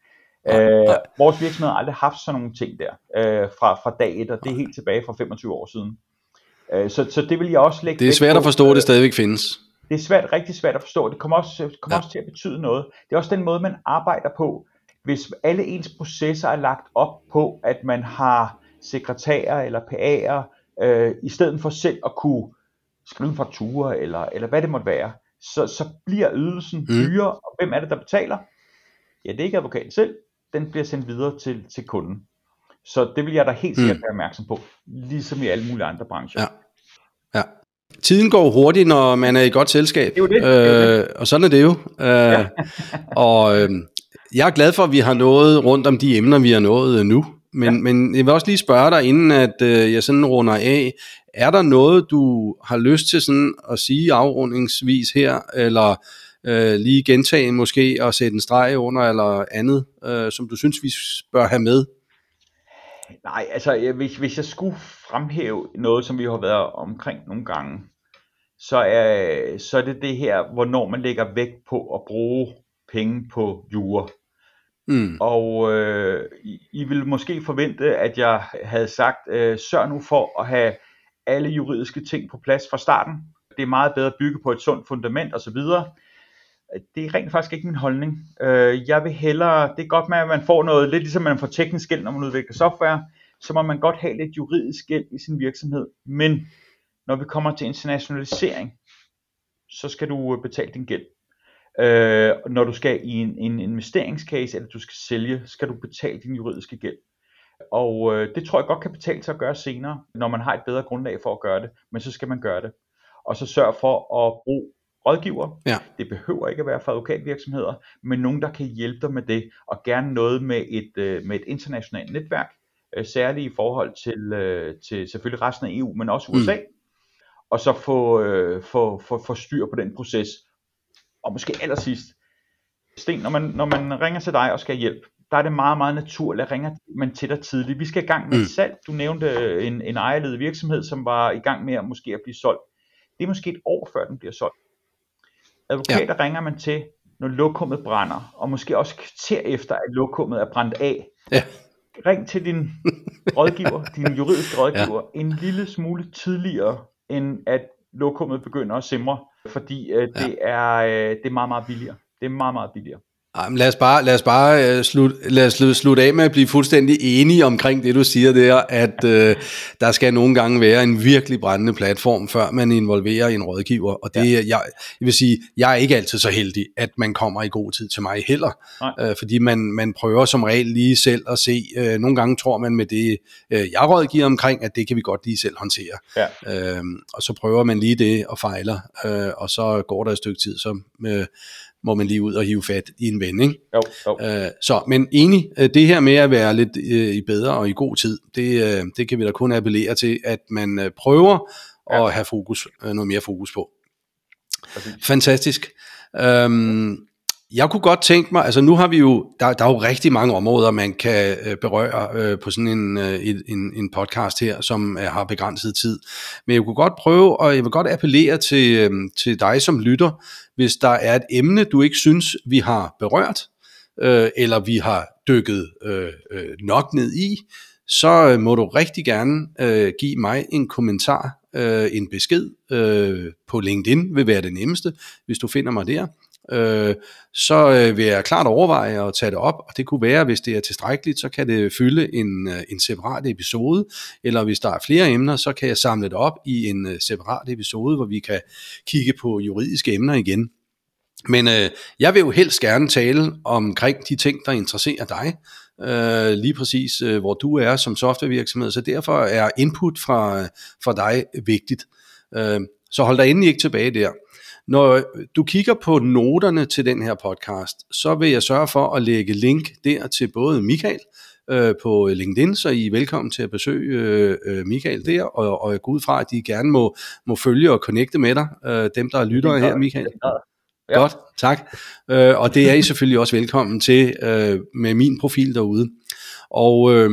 S2: Øh, vores virksomhed har aldrig haft sådan nogle ting der øh, fra, fra dag 1, og det er helt tilbage fra 25 år siden. Øh, så, så det vil jeg også lægge
S1: Det er svært på, at forstå, at det stadigvæk findes.
S2: Det er svært, rigtig svært at forstå. Det kommer også, det kommer ja. også til at betyde noget. Det er også den måde, man arbejder på hvis alle ens processer er lagt op på, at man har sekretærer eller PA'er, øh, i stedet for selv at kunne skrive en faktura, eller, eller hvad det måtte være, så, så bliver ydelsen mm. dyrere, og hvem er det, der betaler? Ja, det er ikke advokaten selv, den bliver sendt videre til, til kunden. Så det vil jeg da helt sikkert mm. være opmærksom på, ligesom i alle mulige andre brancher.
S1: Ja. ja. Tiden går hurtigt, når man er i godt selskab.
S2: Det er jo det. Øh,
S1: Og sådan er det jo. Øh, ja. og øh, jeg er glad for, at vi har nået rundt om de emner, vi har nået øh, nu. Men, ja. men jeg vil også lige spørge dig, inden at øh, jeg sådan runder af, er der noget, du har lyst til sådan at sige afrundingsvis her, eller øh, lige gentage måske og sætte en streg under, eller andet, øh, som du synes, vi bør have med?
S2: Nej, altså hvis, hvis jeg skulle fremhæve noget, som vi har været omkring nogle gange, så er, så er det det her, hvornår man lægger vægt på at bruge penge på jure. Mm. Og øh, I, I vil måske forvente, at jeg havde sagt, øh, sørg nu for at have alle juridiske ting på plads fra starten. det er meget bedre at bygge på et sundt fundament osv. Det er rent faktisk ikke min holdning. Øh, jeg vil hellere, det er godt med, at man får noget, lidt ligesom man får teknisk gæld, når man udvikler software, så må man godt have lidt juridisk gæld i sin virksomhed. Men når vi kommer til internationalisering, så skal du betale din gæld. Øh, når du skal i en, en investeringscase, eller du skal sælge, skal du betale din juridiske gæld. Og øh, det tror jeg godt kan betale sig at gøre senere, når man har et bedre grundlag for at gøre det, men så skal man gøre det. Og så sørg for at bruge rådgiver.
S1: Ja.
S2: Det behøver ikke at være for advokatvirksomheder, men nogen, der kan hjælpe dig med det, og gerne noget med et, øh, med et internationalt netværk, øh, særligt i forhold til, øh, til selvfølgelig resten af EU, men også USA. Mm. Og så få, få, få, få styr på den proces. Og måske allersidst, Sten, når man, når man ringer til dig og skal hjælpe, der er det meget, meget naturligt, at ringer man til dig tidligt. Vi skal i gang med mm. salg. Du nævnte en, en ejerledet virksomhed, som var i gang med at måske at blive solgt. Det er måske et år før den bliver solgt. Advokater ja. ringer man til, når lokummet brænder, og måske også kvarter efter, at lokummet er brændt af.
S1: Ja.
S2: Ring til din <laughs> rådgiver, din juridiske rådgiver, ja. en lille smule tidligere, end at lokummet begynder at simre, fordi øh, det, ja. er, øh, det er meget, meget billigere. Det er meget, meget billigere.
S1: Ej, men lad os bare, lad os bare uh, slut, lad os slutte af med at blive fuldstændig enige omkring det, du siger der, at uh, der skal nogle gange være en virkelig brændende platform, før man involverer en rådgiver. Og det, ja. jeg, jeg vil sige, jeg er ikke altid så heldig, at man kommer i god tid til mig heller. Uh, fordi man, man prøver som regel lige selv at se, uh, nogle gange tror man med det, uh, jeg rådgiver omkring, at det kan vi godt lige selv håndtere. Ja. Uh, og så prøver man lige det og fejler, uh, og så går der et stykke tid, så... Uh, må man lige ud og hive fat i en ven. Ikke?
S2: Jo, jo.
S1: Øh, så, men enig, øh, det her med at være lidt øh, i bedre og i god tid, det, øh, det kan vi da kun appellere til, at man øh, prøver ja. at have fokus, øh, noget mere fokus på. Fantastisk. Øhm, jeg kunne godt tænke mig, altså nu har vi jo, der, der er jo rigtig mange områder, man kan øh, berøre øh, på sådan en, øh, en, en podcast her, som øh, har begrænset tid. Men jeg kunne godt prøve, og jeg vil godt appellere til, øh, til dig som lytter, hvis der er et emne, du ikke synes, vi har berørt, øh, eller vi har dykket øh, øh, nok ned i, så øh, må du rigtig gerne øh, give mig en kommentar, øh, en besked øh, på LinkedIn, vil være det nemmeste, hvis du finder mig der øh, så øh, vil jeg klart overveje at tage det op, og det kunne være, hvis det er tilstrækkeligt, så kan det fylde en, øh, en separat episode, eller hvis der er flere emner, så kan jeg samle det op i en øh, separat episode, hvor vi kan kigge på juridiske emner igen. Men øh, jeg vil jo helst gerne tale omkring de ting, der interesserer dig, øh, lige præcis øh, hvor du er som softwarevirksomhed, så derfor er input fra, øh, fra dig vigtigt. Øh, så hold dig endelig ikke tilbage der. Når du kigger på noterne til den her podcast, så vil jeg sørge for at lægge link der til både Michael øh, på LinkedIn, så I er velkommen til at besøge øh, øh Michael der, og, og jeg går ud fra, at de gerne må, må følge og connecte med dig, øh, dem der lytter her, Michael. Ja. Godt, tak. Øh, og det er I selvfølgelig også velkommen til øh, med min profil derude. Og øh,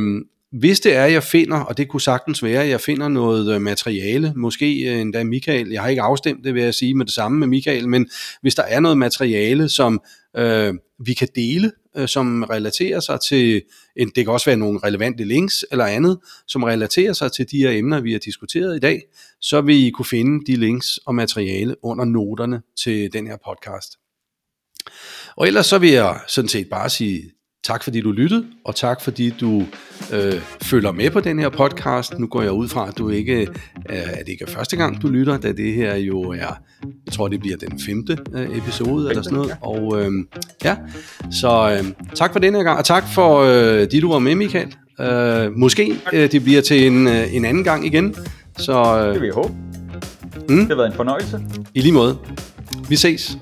S1: hvis det er, jeg finder, og det kunne sagtens være, jeg finder noget øh, materiale, måske øh, endda Michael, jeg har ikke afstemt det, vil jeg sige med det samme med Michael, men hvis der er noget materiale, som øh, vi kan dele, øh, som relaterer sig til, en, det kan også være nogle relevante links eller andet, som relaterer sig til de her emner, vi har diskuteret i dag, så vil I kunne finde de links og materiale under noterne til den her podcast. Og ellers så vil jeg sådan set bare sige Tak fordi du lyttede, og tak fordi du øh, følger med på den her podcast. Nu går jeg ud fra, at du ikke, øh, at det ikke er første gang, du lytter, da det her jo er, jeg tror det bliver den femte øh, episode eller sådan noget. Og øh, ja, så øh, tak for den her gang, og tak for øh, de, du var med, Michael. Øh, måske øh, det bliver til en, øh, en anden gang igen. Så,
S2: øh, det vil jeg håbe. Mm? Det har været en fornøjelse.
S1: I lige måde. Vi ses.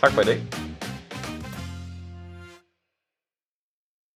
S2: Tak for i dag.